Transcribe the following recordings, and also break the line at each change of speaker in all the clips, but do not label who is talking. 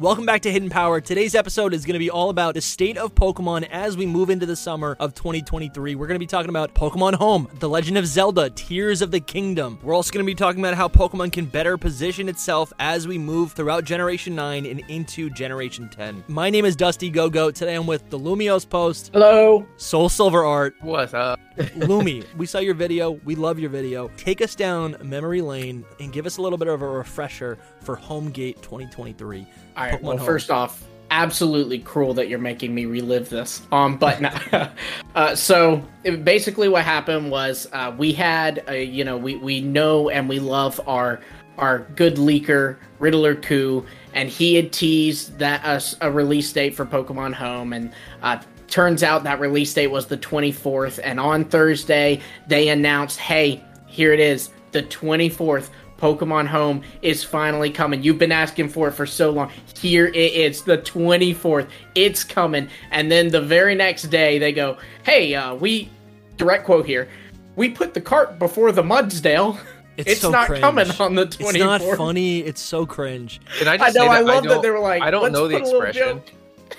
Welcome back to Hidden Power. Today's episode is going to be all about the state of Pokemon as we move into the summer of 2023. We're going to be talking about Pokemon Home, The Legend of Zelda, Tears of the Kingdom. We're also going to be talking about how Pokemon can better position itself as we move throughout Generation 9 and into Generation 10. My name is Dusty Go-Go. Today I'm with the Lumiose Post,
Hello.
Soul Silver Art.
What's up?
Lumi, we saw your video. We love your video. Take us down memory lane and give us a little bit of a refresher for Homegate 2023.
All right.
Pokemon
well,
Home.
first off, absolutely cruel that you're making me relive this. Um, but no, uh, so it- basically, what happened was uh, we had, a, you know, we we know and we love our our good leaker Riddler Khu, and he had teased that us a release date for Pokemon Home, and uh, turns out that release date was the 24th, and on Thursday they announced, hey, here it is, the 24th. Pokemon Home is finally coming. You've been asking for it for so long. Here it is, the 24th. It's coming. And then the very next day, they go, hey, uh, we, direct quote here, we put the cart before the Mudsdale.
It's
It's,
so
not
cringe.
coming on the 24th.
It's not funny. It's so cringe.
Can I
I
just
know,
say
I
that
love that
don't-
they were like,
I don't
"Let's
know the
put a little
expression.
joke."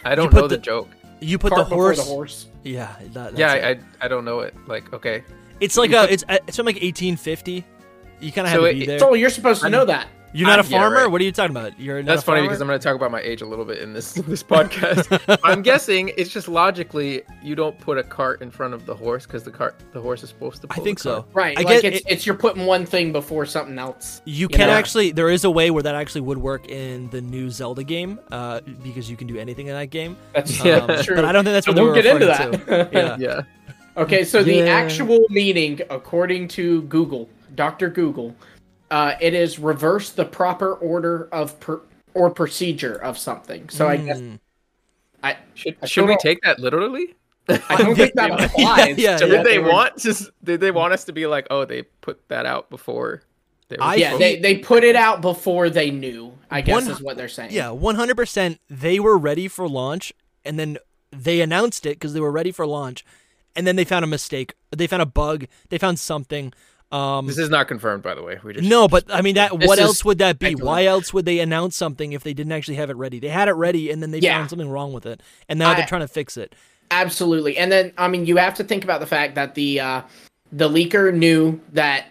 I don't
put
know the,
the-
joke.
You put the horse.
the horse.
Yeah, that, that's
Yeah,
it.
I, I don't know it. Like, okay.
it's like
you
a
put-
it's uh, it's from like 1850. You kind of
So
have to
it-
be there.
So you're supposed to know that.
You're not a
I'm- yeah,
farmer.
right.
What are you talking about? You're not
That's
a
funny
farmer?
because I'm going to talk about my age a little bit in this this podcast. I'm guessing it's just logically you don't put a cart in front of the horse because the cart the horse is supposed to.
I think so.
Right.
I
like
get
it's,
it-
it's you're putting one thing before something else.
You can
know?
actually. There is a way where that actually would work in the new Zelda game, uh, because you can do anything in that game.
That's
Yeah.
Um,
true.
But I don't think that's
So
what they
we'll
were
get into that.
to. Yeah.
Yeah.
Okay, so the actual meaning, according to Google, Dr. Google, uh, it is reverse the proper order of per- or procedure of something. So I guess
Mm.
I
Should,
I
should we take that literally?
I don't think that applies.
Yeah,
to
yeah.
Did
what
they
were-
want just did they want us to be like, oh, they put that out before? They were
I-
Yeah, they they put it out before they knew. I guess
One-
is what they're saying.
Yeah, 100%. They were ready for launch, and then they announced it because they were ready for launch, and then they found a mistake. They found a bug. They found something. Um,
This is not confirmed, by the way. We just
no, but I mean that. What
is
else would that be? Why else would they announce something if they didn't actually have it ready? They had it ready, and then they
Yeah.
found something wrong with it, and now
I-
they're trying to fix it.
Absolutely. And then I mean you have to think about the fact that the uh the leaker knew that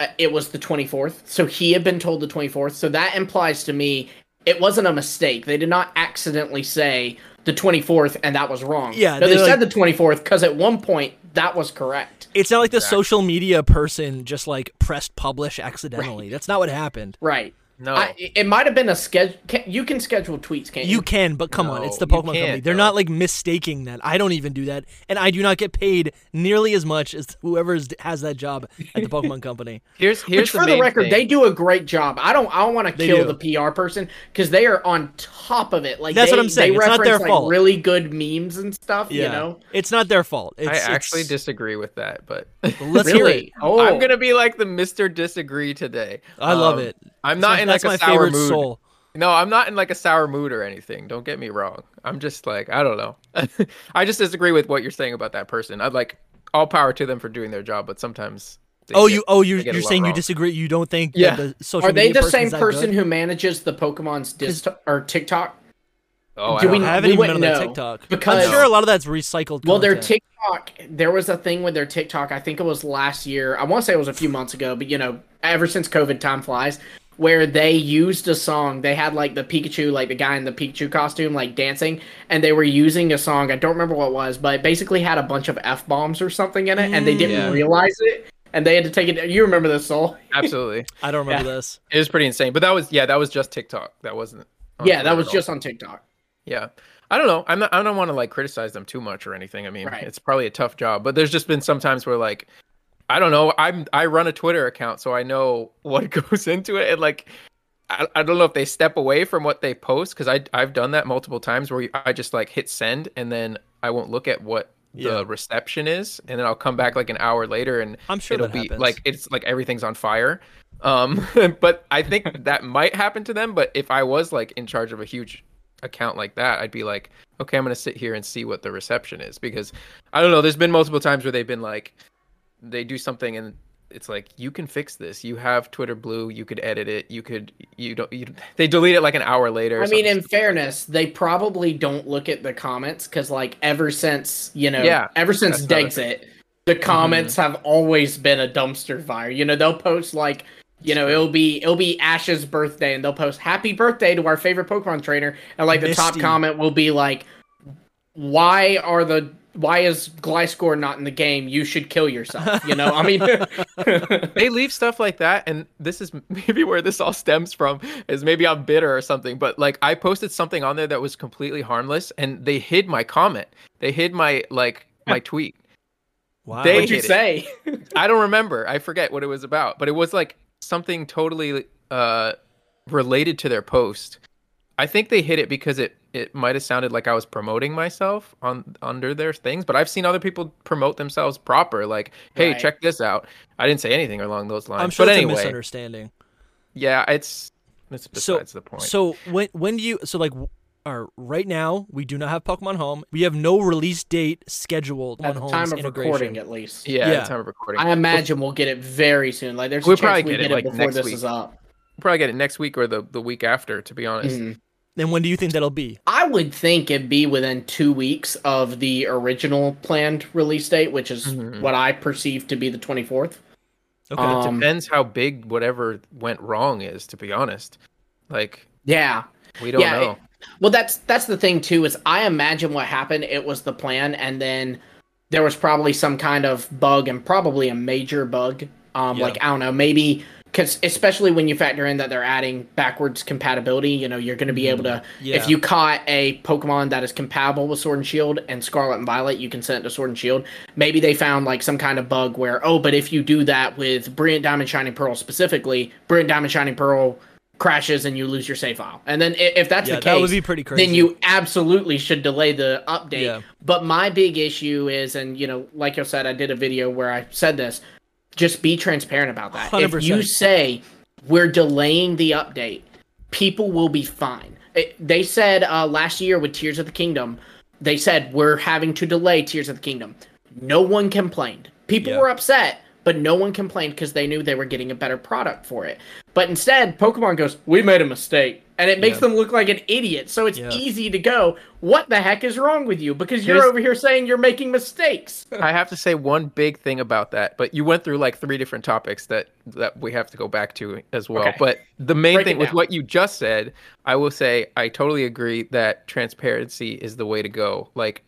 uh, it was the 24th. So he had been told the 24th. So that implies to me it wasn't a mistake. They did not accidentally say the 24th and that was wrong.
Yeah,
No, they
they're
said the 24th cuz at one point that was correct.
It's not like the social media person just like pressed publish accidentally. That's not what happened.
Right.
No.
I, it might have been a schedule. You can schedule tweets, can't you?
You can, but come on, it's the Pokemon company. They're
no.
not like mistaking that. I don't even do that, and I do not get paid nearly as much as whoever has that job at the Pokemon company.
here's here's
Which,
the
for the record,
thing.
they do a great job. I don't. I don't want to kill
do.
the PR person because they are on top of it. Like
That's
they,
what I'm saying.
They
It's not their
like
fault.
really good memes and stuff.
Yeah,
You know.
it's not their fault. It's,
I actually
it's-
disagree with that, but
Let's hear
Really?
it.
Oh,
I'm gonna be like the Mister Disagree today.
I love
Um,
it.
I'm not
my-
in
that's
like a sour
favorite
mood.
soul.
No, I'm not in like a sour mood or anything. Don't get me wrong. I'm just like I don't know. I just disagree with what you're saying about that person. I'd like all power to them for doing their job, but sometimes. they
Oh,
get-
you oh you're
they
you're
lot
saying you disagree. You don't think
Yeah.
that the social
Are they
media
the same person
good?
who manages the Pokemon's dis- or TikTok?
Oh, I
do
don't
we-
I haven't
we
even been on
wouldn't
their TikTok
because-
I'm sure a lot of that's recycled.
Well, their. TikTok, there was a thing with their TikTok. I think it was last year. I want to say it was a few months ago, but you know, ever since COVID, time flies. Where they used a song, they had like the Pikachu, like the guy in the Pikachu costume, like dancing, and they were using a song. I don't remember what it was, but it basically had a bunch of f bombs or something in it, and they mm. didn't
Yeah.
realize it, and they had to take it. You remember this, Soul?
Absolutely,
I don't remember
Yeah.
this.
it was pretty insane. But that was yeah, that was just TikTok. That wasn't.
yeah, that was just on TikTok.
Yeah. I don't know. I'm not I don't want to like criticize them too much or anything. I mean,
Right.
it's probably a tough job, but there's just been some times where like I don't know, I'm I run a Twitter account so I know what goes into it and like I, I don't know if they step away from what they post because I I've done that multiple times where I just like hit send and then I won't look at what
Yeah.
the reception is and then I'll come back like an hour later and
I'm sure
it'll be
happens.
like it's like everything's on fire. Um, but I think that might happen to them. But if I was like in charge of a huge account like that, I'd be like, okay, I'm gonna sit here and see what the reception is because I don't know. There's been multiple times where they've been like, they do something and it's like you can fix this. You have Twitter Blue. You could edit it. You could you don't. You, they delete it like an hour later.
I mean, in fairness, they probably don't look at the comments because, like, ever since you know,
Yeah,
ever since Dexit, the mm-hmm. comments have always been a dumpster fire. You know, they'll post like, you know, it'll be it'll be Ash's birthday, and they'll post "Happy birthday" to our favorite Pokemon trainer, and like the top comment will be like, "Why are the why is Gliscor not in the game? You should kill yourself." You know, I mean,
they leave stuff like that and this is maybe where this all stems from is maybe i'm bitter or something but like i posted something on there that was completely harmless and they hid my comment they hid my like my tweet
wow.
they-
what'd you say?
i don't remember i forget what it was about but it was like something totally uh related to their post i think they hit it because it it might have sounded like i was promoting myself on under their things but i've seen other people promote themselves proper like hey
Right.
check this out i didn't say anything along those lines
I'm sure
but
it's a misunderstanding.
yeah, it's it's besides the point.
So when when do you so like w- are right now we do not have Pokemon Home. We have no release date scheduled
At
on
the
Home's
time of recording, at least.
yeah,
yeah.
at the time of recording,
I imagine we'll get it very soon. Like there's a
We'll
chance
probably
we
get it,
get it
like,
before
next
this
week.
is up.
we'll probably get it next week or the the week after. To be honest,
Mhm.
And when do you think that'll be?
I would think it'd be within two weeks of the original planned release date, which is
Mhm.
what I perceive to be the 24th.
Okay.
Um,
depends how big whatever went wrong is. To be honest, like
Yeah.
we don't
Yeah,
know.
Well, that's that's the thing too. Is I imagine what happened. It was the plan, and then there was probably some kind of bug, and probably a major bug. Um,
Yeah.
like I don't know, maybe because especially when you factor in that they're adding backwards compatibility, you know, you're going to be able to
Mm-hmm. Yeah.
if you caught a Pokemon that is compatible with Sword and Shield and Scarlet and Violet, you can send it to Sword and Shield. Maybe they found like some kind of bug where oh, but if you do that with Brilliant Diamond Shining Pearl specifically, Brilliant Diamond Shining Pearl crashes and you lose your save file. And then if that's
yeah,
the case,
that would be pretty crazy.
then you absolutely should delay the update.
Yeah.
But my big issue is, and you know, like I said, I did a video where I said this. Just be transparent about that. If
100%.
you say we're delaying the update, people will be fine. It- they said uh, last year with Tears of the Kingdom, they said we're having to delay Tears of the Kingdom. No one complained. People
Yeah.
were upset, but no one complained because they knew they were getting a better product for it. But instead, Pokemon goes, "We made a mistake," and it makes
Yeah.
them look like an idiot. So it's
Yeah.
easy to go, "What the heck is wrong with you?" Because you're
Here's-
over here saying you're making mistakes.
I have to say one big thing about that, but you went through like three different topics that that we have to go back to as well.
Okay.
But the main
Break
thing with what you just said, I will say I totally agree that transparency is the way to go. Like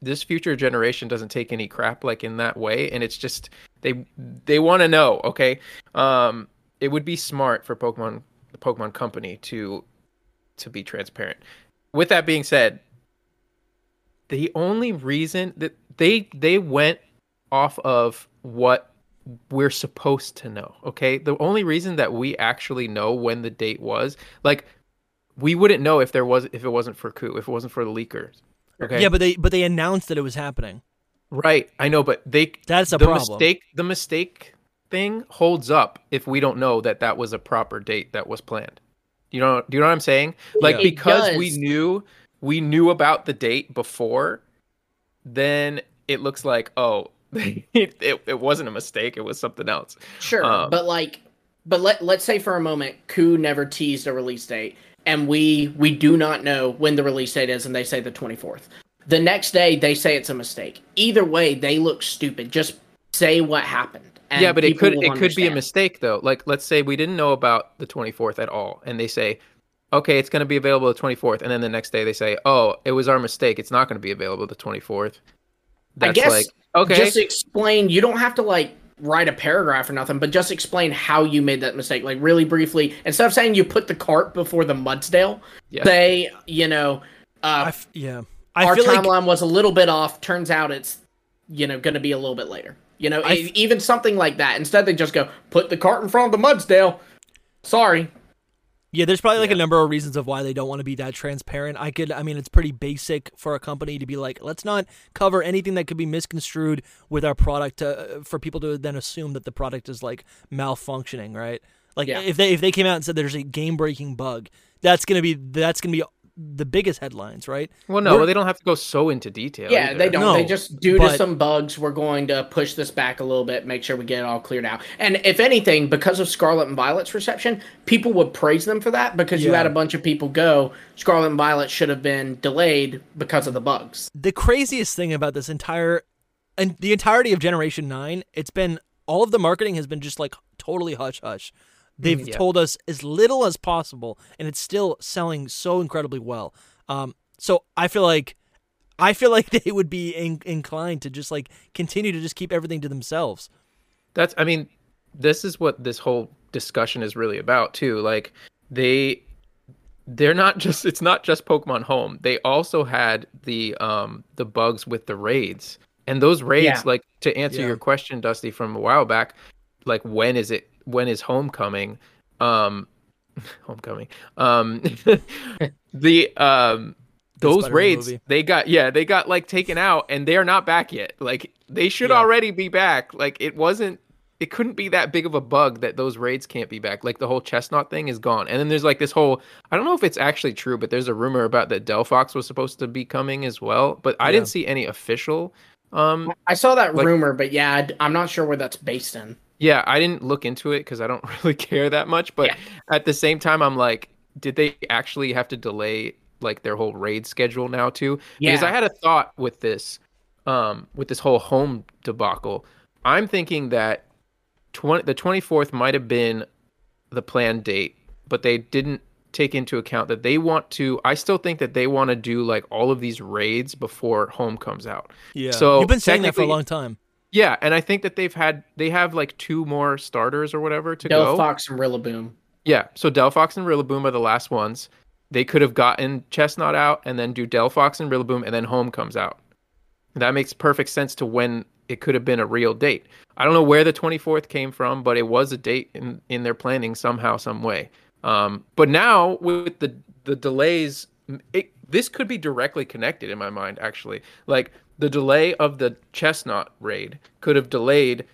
this future generation doesn't take any crap like in that way and it's just they they want to know, okay? Um it would be smart for Pokemon Pokemon company to to be transparent. With that being said, the only reason that they they went off of what we're supposed to know okay the only reason that we actually know when the date was like we wouldn't know if there was if it wasn't for Khu if it wasn't for the leakers okay
Yeah, but they but they announced that it was happening.
right i know but they
That's a
the
problem.
mistake the mistake thing holds up if we don't know that that was a proper date that was planned you know do you know what i'm saying like
It
because we knew we knew about the date before then it looks like oh it, it, it wasn't a mistake it was something else
Sure,
Um,
but like, but let let's say for a moment, Khu never teased a release date, and we we do not know when the release date is, and they say the twenty fourth. The next day, they say it's a mistake. Either way, they look stupid. Just say what happened. And
yeah but it could it could be a mistake though like let's say we didn't know about the 24th at all and they say okay it's going to be available the 24th and then the next day they say oh it was our mistake it's not going to be available the 24th that's
guess
like okay
Just explain. You don't have to like write a paragraph or nothing, but just explain how you made that mistake. Like really briefly, instead of saying you put the cart before the Mudsdale,
Yeah.
say you know. Uh,
f- yeah. I
our
feel like
timeline was a little bit off. Turns out it's, you know, going to be a little bit later. You know,
I
e-
f-
even something like that. Instead, they just go put the cart in front of the Mudsdale. Sorry.
Yeah, there's probably like
Yeah.
a number of reasons of why they don't want to be that transparent. I could, I mean, it's pretty basic for a company to be like, let's not cover anything that could be misconstrued with our product uh, for people to then assume that the product is like malfunctioning, right? Like
Yeah.
if they if they came out and said there's a game breaking bug, that's gonna be that's gonna be the biggest headlines, right?
Well, no,
We're-
they don't have to go so into detail.
Yeah,
either.
they don't.
No,
they just due
but-
to some bugs, we're going to push this back a little bit, make sure we get it all cleared out. And if anything, because of Scarlet and Violet's reception, people would praise them for that because you had a bunch of people go, Scarlet and Violet should have been delayed because of the bugs.
the craziest thing about this entire and the entirety of generation 9 it's been all of the marketing has been just like totally hush hush they've
Yeah.
told us as little as possible and it's still selling so incredibly well um so i feel like i feel like they would be in- inclined to just like continue to just keep everything to themselves
That's I mean, this is what this whole discussion is really about too. Like they they're not just it's not just Pokemon Home. They also had the um the bugs with the raids. And those raids
Yeah.
like to answer
Yeah.
your question Dusty from a while back, like when is it when is homecoming? Um homecoming. Um the um those
Spider-Man
raids
movie.
they got yeah they got like taken out and they're not back yet like they should
Yeah.
already be back like it wasn't it couldn't be that big of a bug that those raids can't be back like the whole Chesnaught thing is gone and then there's like this whole i don't know if it's actually true but there's a rumor about that delphox was supposed to be coming as well but i
Yeah.
didn't see any official um
I saw that
Like-
rumor, but yeah, I'd- I'm not sure where that's based in.
Yeah i didn't look into it because i don't really care that much but
Yeah.
at the same time i'm like did they actually have to delay like their whole raid schedule now too? Because i had a thought with this um with this whole home debacle. I'm thinking that 20 the 24th might have been the planned date but they didn't take into account that they want to i still think that they want to do like all of these raids before home comes out.
Yeah.
So,
you've been saying that for a long time
yeah and i think that they've had they have like two more starters or whatever to go.
Del
go
Fox and Rillaboom.
yeah, so Delphox and Rillaboom are the last ones. They could have gotten Chesnaught out and then do Delphox and Rillaboom and then Home comes out. That makes perfect sense to when it could have been a real date. I don't know where the 24th came from, but it was a date in, in their planning somehow, some way. Um, but now with the the delays, it, this could be directly connected in my mind. Actually, like the delay of the Chesnaught raid could have delayed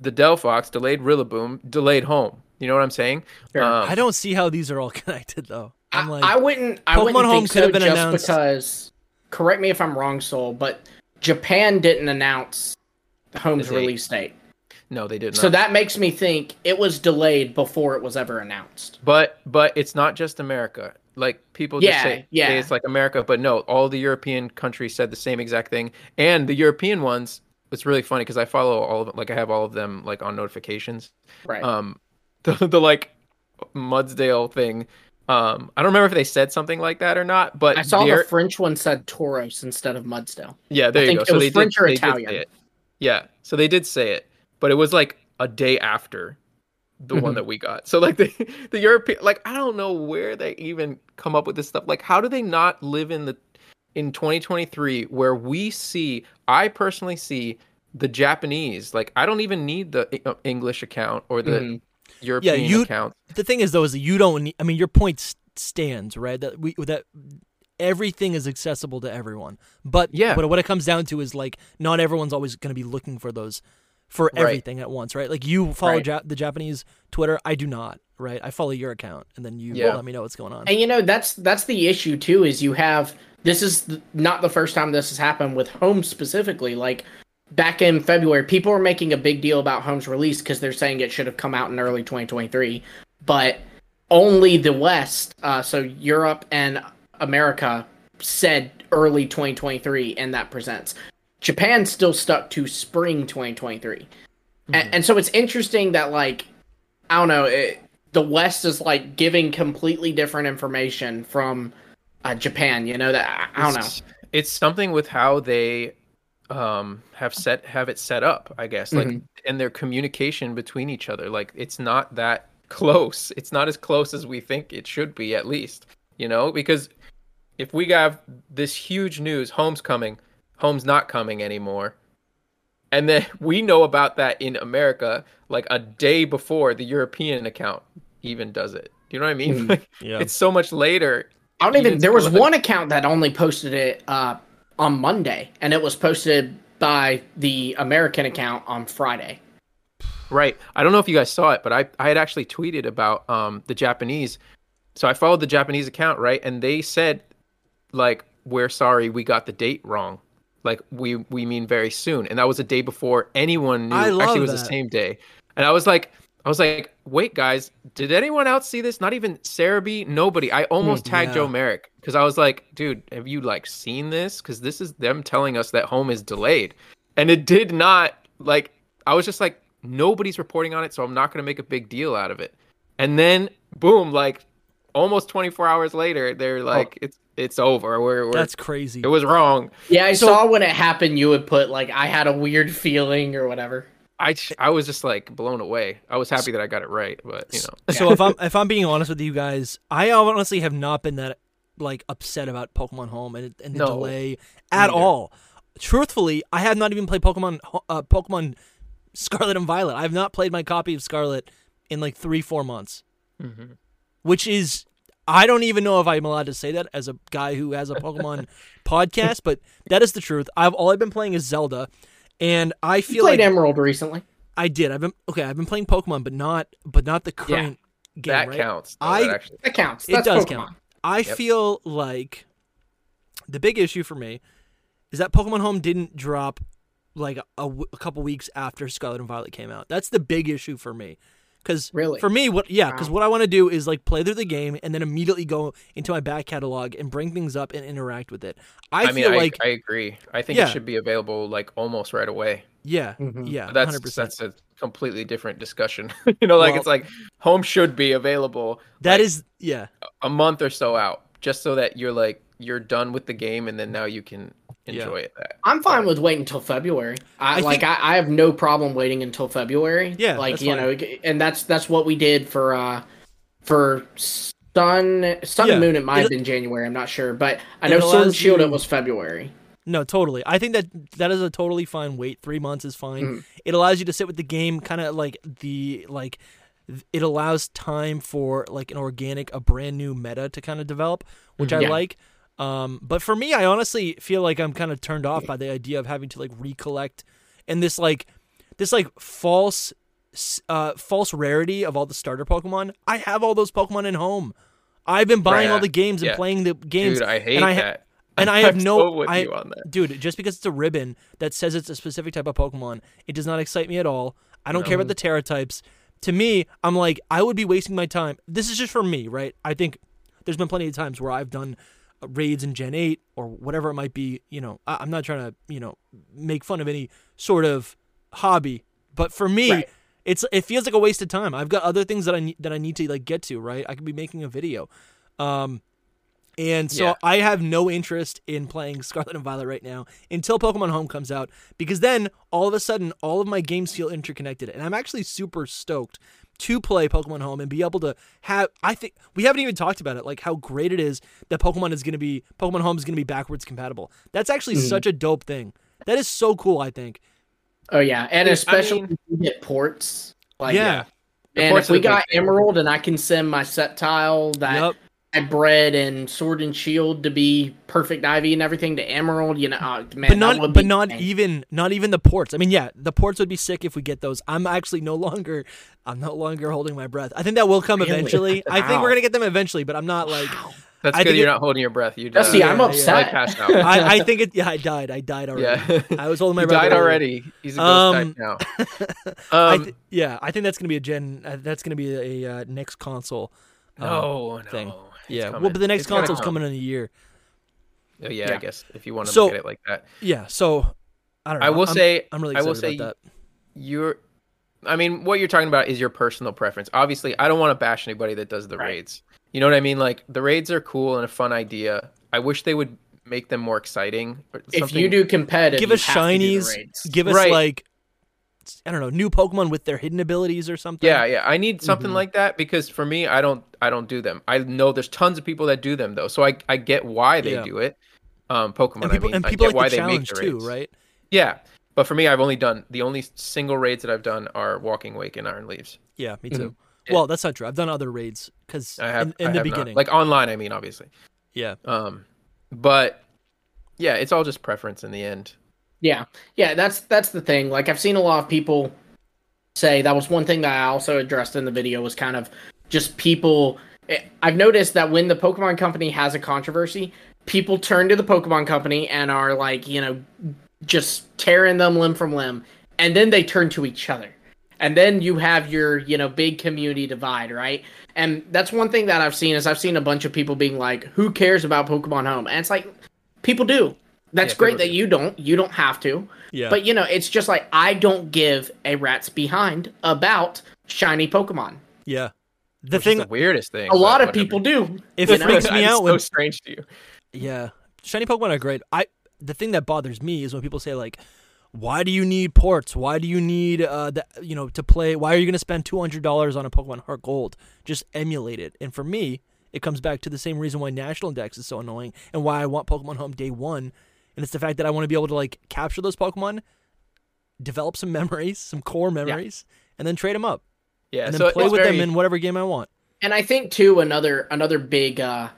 the Delphox, delayed Rillaboom, delayed Home. You know what I'm saying?
Sure.
Um,
i don't see how these are all connected though i'm like
I wouldn't. I
Pokemon
wouldn't
Home
think
could
so
have been
just
announced-
because. Correct me if I'm wrong, Soul, but Japan didn't announce Home's
The date.
release date,
No, they did not.
so that makes me think it was delayed before it was ever announced.
but but it's not just America. Like people just
Yeah,
say,
yeah.
say it's like America, but no, all the European countries said the same exact thing, and the European ones. It's really funny because I follow all of them. Like I have all of them like on notifications.
Right.
Um, the the like Mudsdale thing. Um, I don't remember if they said something like that or not, but
I saw the French one said Tauros instead of Mudsdale.
Yeah, there
I
you
think
go.
it
So
was
they
French
did,
or Italian.
Yeah, so they did say it, but it was like a day after the one
Mhm.
that we got. So like the the European, like I don't know where they even come up with this stuff. Like, how do they not live in the in 2023 where we see? I personally see the Japanese. Like, I don't even need the E- English account or the
Mhm.
European
you-
account.
the thing is though is that you don't need, i mean your point stands right that we that everything is accessible to everyone but
Yeah.
but what it comes down to is like not everyone's always going to be looking for those for
Right.
everything at once right like you follow
Right.
ja- the japanese twitter i do not right i follow your account and then you
Yeah.
let me know what's going on
And you know that's that's the issue too. Is you have this is th- not the first time this has happened with Home specifically. Like back in February, people were making a big deal about Home's release because they're saying it should have come out in early 2023, but only the West, uh, so Europe and America, said early 2023, and that presents. Japan still stuck to spring 2023, and, and so it's interesting that like I don't know. It, the West is like giving completely different information from uh, Japan. You know that I, I don't know.
It's- something with how they um have set have it set up, I guess. Like
Mhm.
and their communication between each other. Like it's not that close. It's not as close as we think it should be at least. You know, because if we have this huge news, home's coming, home's not coming anymore. And then we know about that in America like a day before the European account even does it. You know what I mean?
Mm.
Like,
Yeah.
It's so much later.
I don't even. There was
spoil
one account that only posted it uh, on Monday, and it was posted by the American account on Friday.
Right. I don't know if you guys saw it, but I, I had actually tweeted about um the Japanese. So I followed the Japanese account, right? And they said like we're sorry we got the date wrong. Like we we mean very soon. And that was a day before anyone knew
I love
actually it was
that.
the same day. And I was like I was like, wait guys, did anyone else see this? Not even Serebii, nobody. I almost mm, tagged
yeah.
Joe Merrick because I was like, dude, have you like seen this? Because this is them telling us that home is delayed. And it did not like I was just like, nobody's reporting on it, so I'm not gonna make a big deal out of it. And then boom, like almost 24 hours later, they're like, it's it's over. We're, we're
That's crazy.
it was wrong.
Yeah, I
So-
saw when it happened. You would put like I had a weird feeling or whatever.
I I was just like blown away. I was happy that I got it right, but you know.
So if I'm if I'm being honest with you guys, I honestly have not been that like upset about Pokemon Home and, and the
No,
delay at
neither.
all. Truthfully, I have not even played Pokemon uh, Pokemon Scarlet and Violet. I have not played my copy of Scarlet in like three four months,
Mm-hmm.
Which is I don't even know if I'm allowed to say that as a guy who has a Pokemon podcast, but that is the truth. I've all I've been playing is Zelda, and I feel
You
feel
played
like
Emerald recently.
I did. I've been okay. I've been playing Pokemon, but not but not the current game.
that
right?
counts. though,
I-
that actually
That counts.
It does
Pokemon.
count. I
Yep.
feel like the big issue for me is that Pokemon Home didn't drop like a, a w- a couple weeks after Scarlet and Violet came out. That's the big issue for me. Because
Really?
for me, what yeah, because
Wow.
what I want to do is like play through the game and then immediately go into my back catalog and bring things up and interact with it. I,
I, mean,
feel
I,
like
I agree. I think
Yeah.
it should be available like almost right away.
yeah,
Mhm.
yeah,
That's
hundred percent.
that's a completely different discussion. you know, like
Well-
it's like home should be available
That
like,
is yeah,
a month or so out, just so that you're like you're done with the game, and then now you can
Yeah.
it. That
I'm fine with waiting until February. I,
I
like.
think-
I, I have no problem waiting until February.
Yeah,
like you
fine.
know, and that's that's what we did for uh for Sun Sun
Yeah,
and Moon. It might have been January. I'm not sure, but I know Sword and Shield.
you-
It was February.
No, totally. I think that that is a totally fine wait. Three months is fine.
Mhm.
It allows you to sit with the game, kind of like the like. It allows time for like an organic, a brand new meta to kind of develop, which I
Yeah.
like. Um, but for me, I honestly feel like I'm kind of turned off by the idea of having to like recollect and this like this like false uh false rarity of all the starter Pokemon. I have all those Pokemon in home. I've been buying all the games and
Yeah.
playing the games.
dude, I hate
and I ha-
that.
and I have
I'm
no
so with
I,
you on that.
dude. Just because it's a ribbon that says it's a specific type of Pokemon, it does not excite me at all. I don't care about the Tera types. To me, I'm like, I would be wasting my time. This is just for me, right? I think there's been plenty of times where I've done raids in Gen 8 or whatever it might be. You know, I, I'm not trying to, you know, make fun of any sort of hobby, but for me,
Right.
it's it feels like a waste of time. I've got other things that I need that I need to like get to, right? I could be making a video. Um and so
Yeah.
I have no interest in playing Scarlet and Violet right now until Pokemon Home comes out because then all of a sudden all of my games feel interconnected and I'm actually super stoked to play Pokemon Home and be able to have I think we haven't even talked about it like how great it is that Pokemon is going to be Pokemon Home is going to be backwards compatible. That's actually
Mhm.
such a dope thing. That is so cool, I think.
Oh yeah, and
I
especially
mean-
if you get ports. Like,
yeah.
The
And if we got
thing.
Emerald, and I can send my Sceptile that
Yep.
I bred and Sword and Shield to be perfect IV and everything to Emerald, you know, uh, man,
but not
would
but not
insane.
even not even the ports. I mean, yeah, the ports would be sick if we get those. I'm actually no longer I'm no longer holding my breath. I think that will come
Really?
eventually. I think we're gonna get them eventually, but I'm not like
That's
I
good. You're
it-
not holding your breath. You
Dusty,
uh,
I'm upset.
like passed out.
I, I think it. Yeah, I died. I died already.
yeah,
I was holding my
he
breath
died
earlier.
already. He's a ghost
Um,
type now.
I
Um,
th- yeah, I think that's gonna be a gen. Uh, that's gonna be a uh, next console. uh,
no, no.
thing.
it's
Yeah. Well,
coming.
but the next
It's gonna
console's
come.
coming in a year.
Oh, yeah, I guess if you want to
So-
look at it like that.
Yeah. So I don't know.
I will
I'm-
say,
I'm really
I
excited
will say,
about that.
you're. I mean, what you're talking about is your personal preference. Obviously, I don't want to bash anybody that does the
Right.
raids. You know what I mean? Like the raids are cool and a fun idea. I wish they would make them more exciting. or
If you do competitive,
Give us
have to do the
shinies. Give us
Right.
like I don't know new Pokemon with their hidden abilities or something.
Yeah, yeah. I need something
Mhm.
like that because for me, I don't, I don't do them. I know there's tons of people that do them though, so I, I get why they
Yeah.
do it. Um, Pokemon.
And people
I mean,
and
I get
like
why
the
they make
challenge
the
too,
raids.
right?
Yeah, but for me, I've only done the only single raids that I've done are Walking Wake and Iron Leaves.
Yeah, me
Mhm.
too. Well, that's not true. I've done other raids because in, in
I
the
have not.
beginning,
like online. I mean, obviously.
yeah,
Um, but yeah, it's all just preference in the end.
Yeah, yeah, that's that's the thing. Like I've seen a lot of people say that was one thing that I also addressed in the video was kind of just people. eh, I've noticed that when the Pokemon Company has a controversy, people turn to the Pokemon Company and are like, you know, just tearing them limb from limb, and then they turn to each other. And then you have your, you know, big community divide, right? And that's one thing that I've seen is I've seen a bunch of people being like, "Who cares about Pokemon Home?" And it's like, people do. That's
Yeah,
great that
do.
you don't. You don't have to.
yeah.
But you know, it's just like I don't give a rat's behind about shiny Pokemon.
yeah. The
which is
thing,
the weirdest thing.
A lot of
whatever.
people do.
if
you
it
know?
freaks me
It's
out
so
when
strange to you.
Yeah, shiny Pokemon are great. I the thing that bothers me is when people say like, "Why do you need ports? Why do you need uh that you know to play? Why are you going to spend two hundred dollars on a Pokemon Heart Gold? Just emulate it." And for me, it comes back to the same reason why National Index is so annoying and why I want Pokemon Home day one, and it's the fact that I want to be able to like capture those Pokemon, develop some memories, some core memories, and then trade them up,
Yeah,
and then
so
play with
very,
them in whatever game I want.
And I think too another another big uh,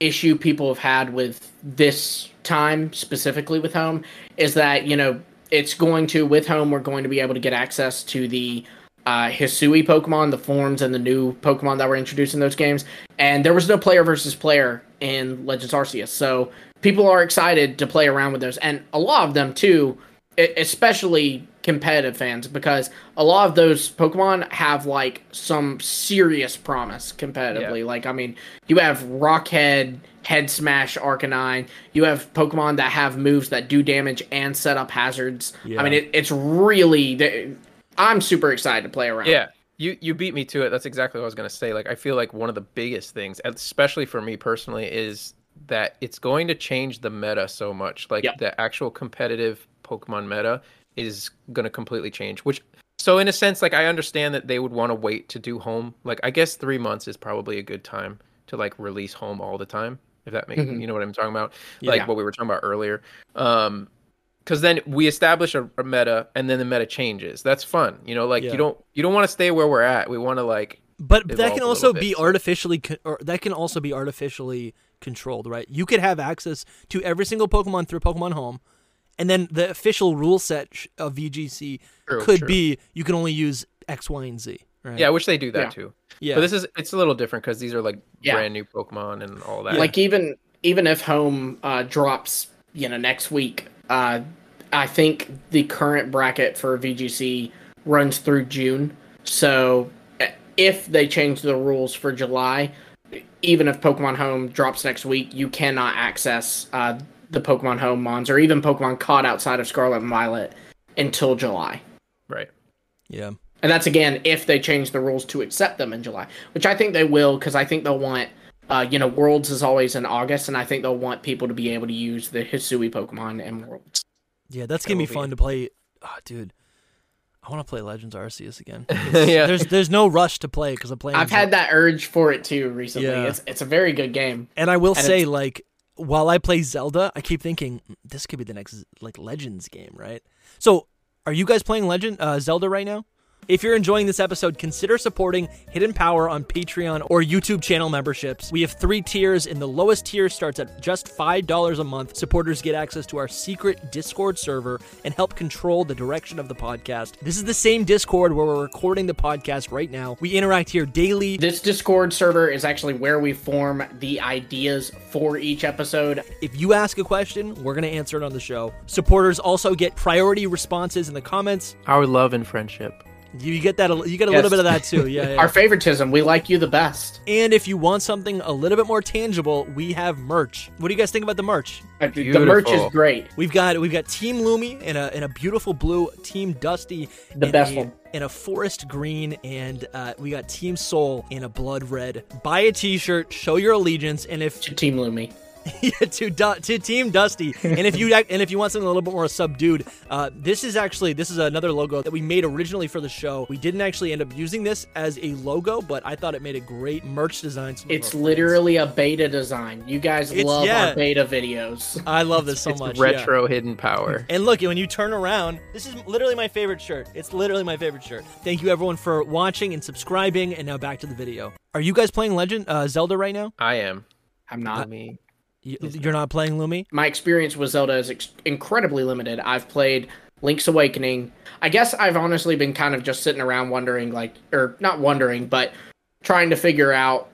issue people have had with this time specifically with home is that you know it's going to with home we're going to be able to get access to the uh, Hisui Pokemon, the forms, and the new Pokemon that were introduced in those games. And there was no player versus player in Legends Arceus, so people are excited to play around with those, and a lot of them too, especially competitive fans, because a lot of those Pokemon have like some serious promise competitively.
Yeah.
Like, I mean, you have Rockhead, Head Smash, Arcanine. You have Pokemon that have moves that do damage and set up hazards.
Yeah.
I mean, it, it's really. I'm super excited to play around.
Yeah, you you beat me to it. That's exactly what I was gonna say. Like I feel like one of the biggest things, especially for me personally, is that it's going to change the meta so much. Like
Yep.
the actual competitive Pokemon meta is gonna completely change. Which so in a sense, like I understand that they would want to wait to do home. Like I guess three months is probably a good time to like release home all the time. If that makes
Mhm.
you know what I'm talking about, like what we were talking about earlier. Um, because then we establish a, a meta and then the meta changes that's fun you know like
Yeah.
you don't you don't want to stay where we're at we want to like
But that can also
bit,
be
so-
artificially, co- or that can also be artificially controlled, right? You could have access to every single Pokemon through Pokemon Home, and then the official rule set of VGC
True,
could
true.
be you can only use X, Y, and Z, right?
yeah wish they do that
Yeah.
too
yeah.
but this is it's a little different because these are like
Yeah.
brand new pokemon and all that
like even even if home uh, drops you know next week uh, i think the current bracket for vgc runs through june so uh, if they change the rules for july even if pokemon home drops next week you cannot access uh, the pokemon home mons or even pokemon caught outside of scarlet and violet until july
right
yeah.
And that's again if they change the rules to accept them in July, which I think they will, because I think they'll want, uh, you know, Worlds is always in August, and I think they'll want people to be able to use the Hisui Pokemon in Worlds.
Yeah, that's
That
gonna be fun to play. Oh, dude, I want to play Legends Arceus again.
yeah
There's there's no rush to play because I'm playing.
I've had that urge for it too recently.
Yeah.
It's it's a very good game.
And I will
And
say,
it's-
like, while I play Zelda, I keep thinking "Mm, this could be the next like Legends game, right? So, are you guys playing Legend uh, Zelda right now? If you're enjoying this episode, consider supporting Hidden Power on Patreon or YouTube channel memberships. We have three tiers, and the lowest tier starts at just $5 a month. Supporters get access to our secret Discord server and help control the direction of the podcast. This is the same Discord where we're recording the podcast right now. We interact here daily.
This Discord server is actually where we form the ideas for each episode.
If you ask a question, we're going to answer it on the show. Supporters also get priority responses in the comments.
our love and friendship
You get that. You get a
Yes.
little bit of that too. Yeah. yeah.
Our favoritism, we like you the best.
and if you want something a little bit more tangible, we have merch. What do you guys think about the merch?
Uh, The merch is great.
We've got we've got Team Lumi in a in a beautiful blue, Team Dusty
The
in
best
a,
one.
in a forest green, and uh, we got Team Soul in a blood red. Buy a T-shirt, show your allegiance, and if
to Team Lumi.
yeah, to Du- to Team Dusty. And if you and if you want something a little bit more subdued, uh, this is actually this is another logo that we made originally for the show. We didn't actually end up using this as a logo, but I thought it made a great merch design.
It's literally a beta design. You guys
It's-
love
yeah.
our beta videos.
I love this so
it's
much. yeah.
retro hidden power.
And look, when you turn around, this is literally my favorite shirt. It's literally my favorite shirt. Thank you everyone for watching and subscribing. And now back to the video. Are you guys playing Legend uh, Zelda right now?
I am.
I'm not.
Me.
You, you're not playing Lumi?
My experience with Zelda is ex- incredibly limited. I've played Link's Awakening. I guess I've honestly been kind of just sitting around wondering, like, or not wondering, but trying to figure out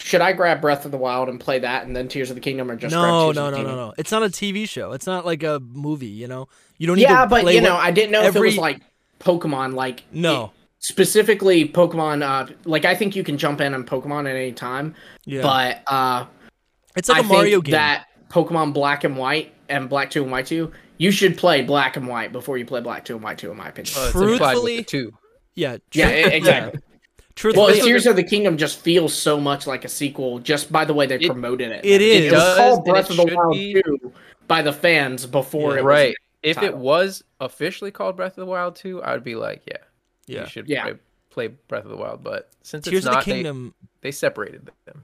should I grab Breath of the Wild and play that and then Tears of the Kingdom or just grab
No, no, no, no, no. It's not a TV show. It's not like a movie. You know, you don't need
Yeah, but you know, I didn't know if it was like Pokemon, like
No.
it- specifically Pokemon. Uh, like I think you can jump in on Pokemon at any time,
Yeah,
but uh,
it's like
I
a Mario
think
game.
that Pokemon Black and White and Black Two and White Two, you should play Black and White before you play Black Two and White Two, in my opinion.
Uh, it's implied with
Truthfully-
the two.
yeah,
yeah,
tru-
exactly.
Truthfully,
Well, Tears of the Kingdom just feels so much like a sequel just by the way they
It-
promoted it.
it is.
It,
It
was
does,
called Breath of the Wild
be.
2 by the fans before
Yeah.
it was
Right. If it was officially called Breath of the Wild 2, I would be like, yeah,
yeah.
you should
Yeah.
play, play Breath of the Wild. But since
Tears
it's
of the
not, they,
Kingdom.
they separated them.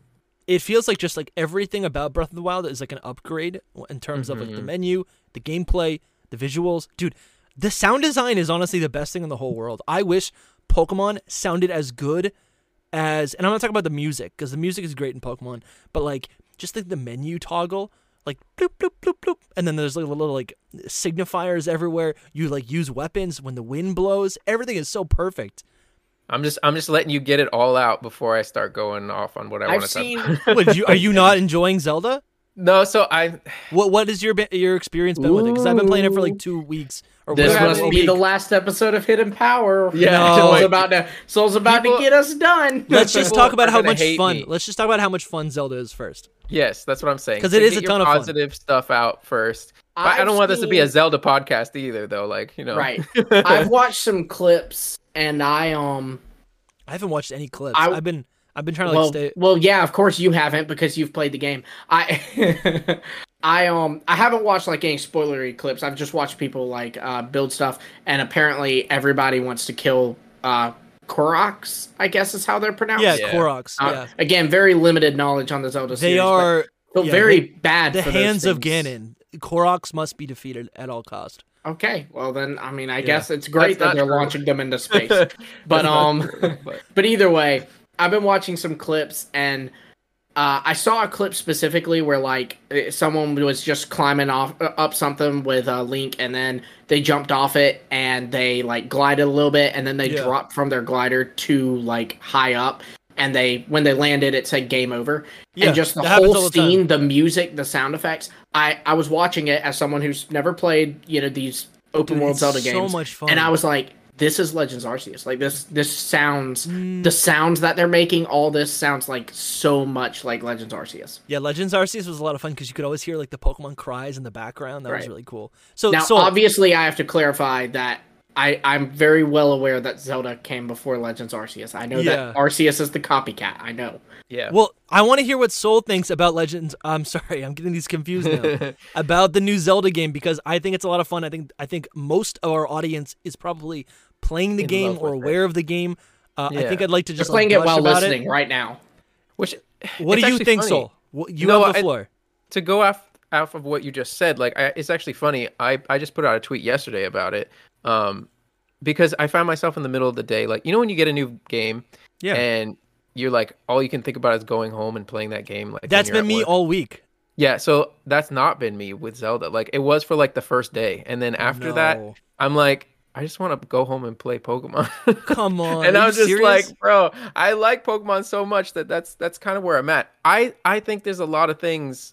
It feels like just like everything about Breath of the Wild is like an upgrade in terms of like the
Mhm.
menu, the gameplay, the visuals. Dude, the sound design is honestly the best thing in the whole world. I wish Pokemon sounded as good as, and I'm not talking about the music because the music is great in Pokemon, but like just like the menu toggle, like bloop bloop bloop bloop, and then there's like little like signifiers everywhere. You like use weapons when the wind blows. Everything is so perfect.
I'm just I'm just letting you get it all out before I start going off on what I want
I've
to talk
seen
about.
You, are you not enjoying Zelda?
No, so I
What what has your your experience been with it? Because I've been playing it for like two weeks or
this
whatever,
must
a
be
week.
the last episode of Hidden Power.
Yeah,
No.
Soul's about to Soul's about
People-
to get us done.
Let's just talk about how much fun.
me.
Let's just talk about how much fun Zelda is first.
yes, that's what I'm saying.
'Cause
So
it is
get
a ton
your
of fun.
positive stuff out first. But I
I've
don't want this to be a Zelda podcast either, though. Like you know,
Right. I've watched some clips and I um
I haven't watched any clips.
I-
I, have been I've been trying to like
well,
stay.
well, yeah, of course you haven't because you've played the game. I, I um, I haven't watched like any spoilery clips. I've just watched people like uh, build stuff, and apparently everybody wants to kill uh, Koroks. I guess is how they're pronounced.
Yeah,
Yeah.
Koroks.
Uh,
yeah,
Again, very limited knowledge on the Zelda
they
series. but
are yeah,
very
they-
bad.
the
for those
hands of. Ganon. Koroks must be defeated at all cost.
Okay, well then, I mean, I
Yeah.
guess it's great
That's
that they're
true.
launching them into space. But um,
true, but-
but either way, I've been watching some clips and uh, I saw a clip specifically where like eh, someone was just climbing off uh, up something with a link and then they jumped off it and they like glided a little bit and then they
Yeah.
dropped from their glider to like high up and they when they landed it said game over
Yeah,
and just the whole
all the
scene the music the sound effects I I was watching it as someone who's never played you know these open
Dude,
world Zelda
so
games
much fun.
and I was like, this is Legends Arceus. Like this, this sounds
Mm.
the sounds that they're making. All this sounds like so much like Legends Arceus.
Yeah, Legends Arceus was a lot of fun because you could always hear like the Pokemon cries in the background. That was really cool. So,
Now,
so
obviously, I have to clarify that I I'm very well aware that Zelda came before Legends Arceus. I know
Yeah.
that Arceus is the copycat. I know.
yeah.
Well, I want to hear what Soul thinks about Legends. I'm sorry, I'm getting these confused now. about the new Zelda game because I think it's a lot of fun. I think I think most of our audience is probably playing the
In
game or
with it.
aware of the game. Uh, I think I'd like to
Just
just
playing
like,
it while
gush about
listening right now.
Which
What do you think,
funny.
Soul? You
No,
have the
I-
floor.
to go off off of what you just said, like I, it's actually funny. I I just put out a tweet yesterday about it, um, because I find myself in the middle of the day, like you know when you get a new game,
Yeah.
and you're like all you can think about is going home and playing that game. Like
that's been me
work.
all week.
Yeah, so that's not been me with Zelda. Like it was for like the first day, and then after that, I'm like, I just want to go home and play Pokemon.
Come on.
and I was just
serious?
like, bro, I like Pokemon so much that that's that's kind of where I'm at. I I think there's a lot of things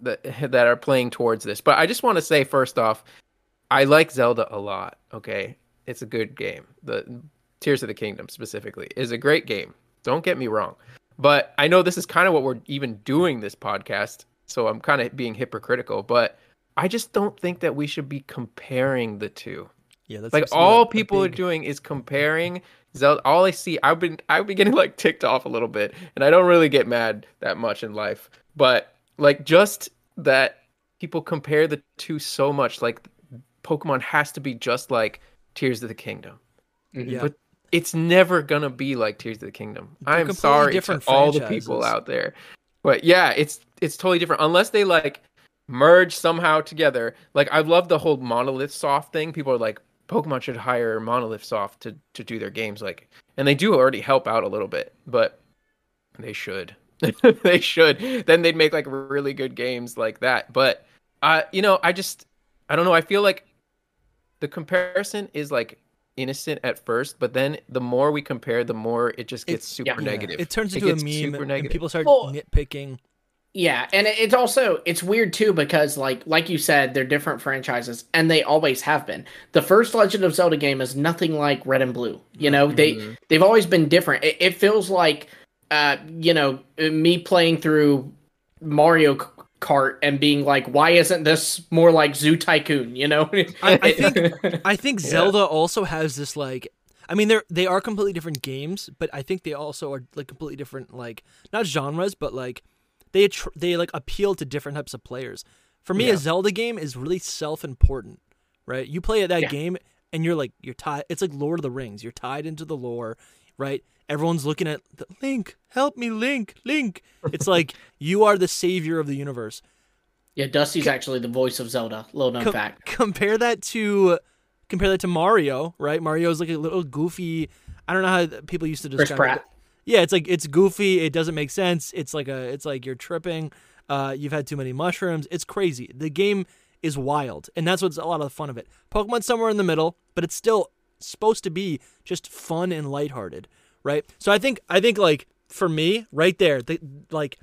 that that are playing towards this, but I just want to say first off, I like Zelda a lot. Okay, it's a good game. The Tears of the Kingdom specifically is a great game. Don't get me wrong, but I know this is kind of what we're even doing this podcast, so I'm kind of being hypocritical, but. I just don't think that we should be comparing the two
yeah, that's
like
seems to be
all people are doing is comparing Zelda. All I see, I've been I've been getting like ticked off a little bit, and I don't really get mad that much in life. But Like just that people compare the two so much. Like Pokemon has to be just like Tears of the Kingdom.
Yeah.
But it's never gonna be like Tears of the Kingdom.
They're
I'm sorry
different
to all the people out there. But yeah, it's it's totally different. Unless they like merge somehow together. Like I love the whole Monolith Soft thing. People are like, Pokemon should hire Monolith Soft to to do their games. Like, and they do already help out a little bit, but they should. they should. Then they'd make like really good games like that. But uh, you know, I just I don't know. I feel like the comparison is like innocent at first, but then the more we compare, the more it just gets
It's-
super
yeah.
negative.
It turns
It
into a meme,
super
and
negative.
people start
Well-
nitpicking.
Yeah, and it's also it's weird too because like like you said, they're different franchises and they always have been. The first Legend of Zelda game is nothing like Red and Blue. You know,
Mhm.
they they've always been different. It, it feels like uh, you know, me playing through Mario Kart and being like, why isn't this more like Zoo Tycoon? You know,
I, I think I think
Yeah.
Zelda also has this like I mean they're they are completely different games, but I think they also are like completely different like not genres, but like they they like appeal to different types of players. For me,
Yeah.
a Zelda game is really self-important, right? You play that
Yeah.
game and you're like you're tied. It's like Lord of the Rings. You're tied into the lore, right? Everyone's looking at the, Link. Help me, Link. Link. It's like you are the savior of the universe.
yeah, Dusty's actually the voice of Zelda. Little known
Com-
fact.
compare that to compare that to Mario, right? Mario's like a little goofy. I don't know how people used to
Chris
describe
Pratt.
it. Yeah, it's like it's goofy. It doesn't make sense. It's like a it's like you're tripping. Uh, you've had too many mushrooms. It's crazy. The game is wild, and that's what's a lot of the fun of it. Pokemon's somewhere in the middle, but it's still supposed to be just fun and lighthearted, right? So I think I think like for me, right there, the, like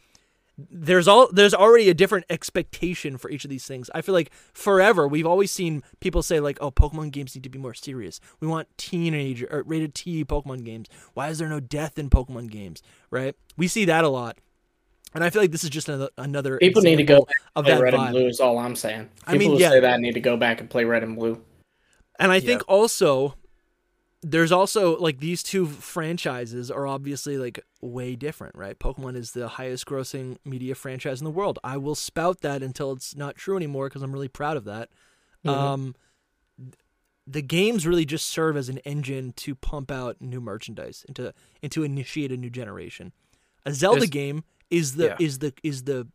there's all there's already a different expectation for each of these things. I feel like forever we've always seen people say like, "Oh, Pokemon games need to be more serious. We want teenage or rated T Pokemon games. Why is there no death in Pokemon games?" Right? We see that a lot, and I feel like this is just another another
People need to go back
of
Play
that
Red
vibe.
and Blue is all I'm saying. People
I mean,
who
yeah.
say that need to go back and play Red and Blue.
And I think also there's also like these two franchises are obviously like way different, right? Pokemon is the highest grossing media franchise in the world. I will spout that until it's not true anymore because I'm really proud of that.
Mhm.
Um the games really just serve as an engine to pump out new merchandise and to and to initiate a new generation. A Zelda
There's-
game is the
yeah.
is the is the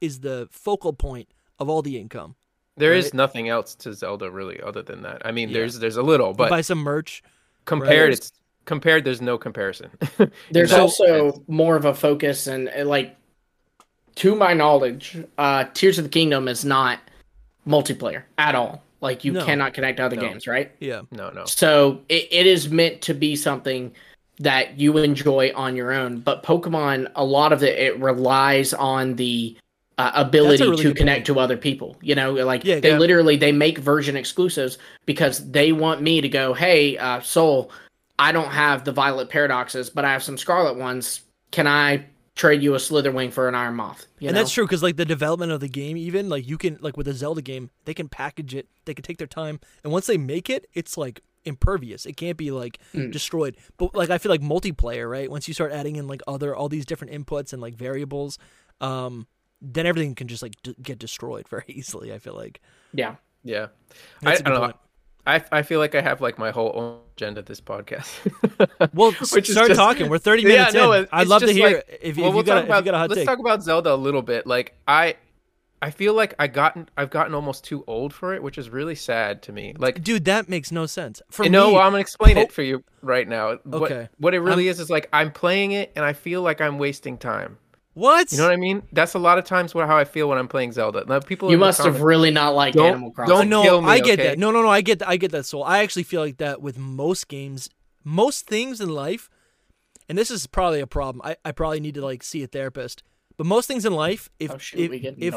is the focal point of all the income.
There is
right?
nothing else to Zelda really other than that. I mean,
Yeah.
there's there's a little,
You
but
buy some merch.
Compared,
Right.
it's compared. There's no comparison.
There's
that
also
sense.
more of a focus and like to my knowledge, uh Tears of the Kingdom is not multiplayer at all. Like you
No.
cannot connect to other
No.
games, right?
Yeah.
no, no.
So it, it is meant to be something that you enjoy on your own. But Pokemon, a lot of it, it relies on the uh, ability
really
to connect
point.
to other people. You know, like
Yeah,
they
yeah.
literally they make version exclusives because they want me to go, hey, uh, Soul, I don't have the Violet Paradoxes, but I have some Scarlet ones. Can I trade you a Slitherwing for an Iron Moth? You
and
know?
that's true because like the development of the game even like you can like with a zelda game they can package it they can take their time and once they make it it's like impervious it can't be like
Mm.
destroyed but like i feel like multiplayer right once you start adding in like other all these different inputs and like variables um then everything can just like d- get destroyed very easily i feel like
Yeah.
Yeah,
That's
I,
a
I
good
don't know. I I feel like I have like my whole own agenda this podcast.
well s-
Which
start
just-
talking we're 30
Yeah,
minutes
no,
in
it-
i'd love to hear
like-
if, if
well,
you
we'll
got
talk
a, if
about
you got a hot
let's
take
talk about Zelda a little bit. Like I, I feel like I gotten I've gotten almost too old for it, which is really sad to me. Like
dude that makes no sense for
you know, I'm gonna explain
Po-
it for you right now.
Okay.
What, it really is is like I'm playing it and I feel like I'm wasting time.
What
You know what I mean? That's a lot of times what how I feel when I'm playing Zelda. Now people
You must have really not liked
Don't-
Animal Crossing.
don't
no,
kill me,
I get
okay?
that. No, no, no. I get that. I get that. Soul. I actually feel like that with most games, most things in life, and this is probably a problem. I, I probably need to like see a therapist. But most things in life, if
Oh shoot,
if
we getting
if,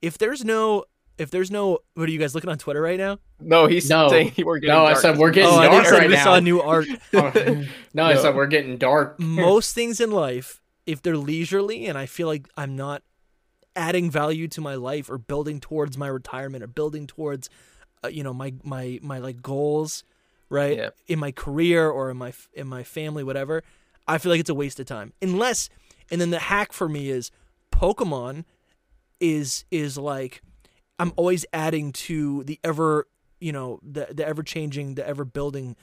if there's no if there's no what are you guys looking on Twitter right now?
No, he's
No.
saying we're getting
No, I said we're getting
oh,
dark
think
right
we
now.
saw new art.
Oh, no, I said we're getting dark.
most things in life, if they're leisurely and I feel like I'm not adding value to my life or building towards my retirement or building towards uh, you know my my my like goals, right?
Yeah.
In my career or in my in my family whatever, I feel like it's a waste of time. Unless and then the hack for me is Pokemon is is like I'm always adding to the ever you know the the ever changing the ever building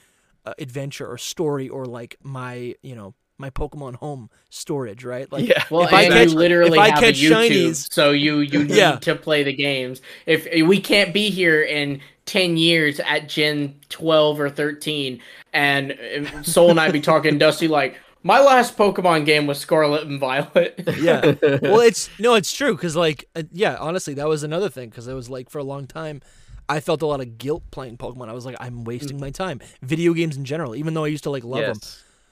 uh, adventure or story or like my you know my Pokemon home storage, right? Like
Yeah.
Well,
if I catch
you literally
if I catch
a YouTube,
shinies,
so you you need
Yeah.
to play the games. If we can't be here in ten years at Gen twelve or thirteen, and Soul and I be talking Dusty like my last Pokemon game was Scarlet and Violet.
yeah. Well, it's no, it's true because like uh, yeah, honestly, that was another thing because it was like for a long time. I felt a lot of guilt playing Pokemon. I was like, I'm wasting my time. Video games in general, even though I used to like love them.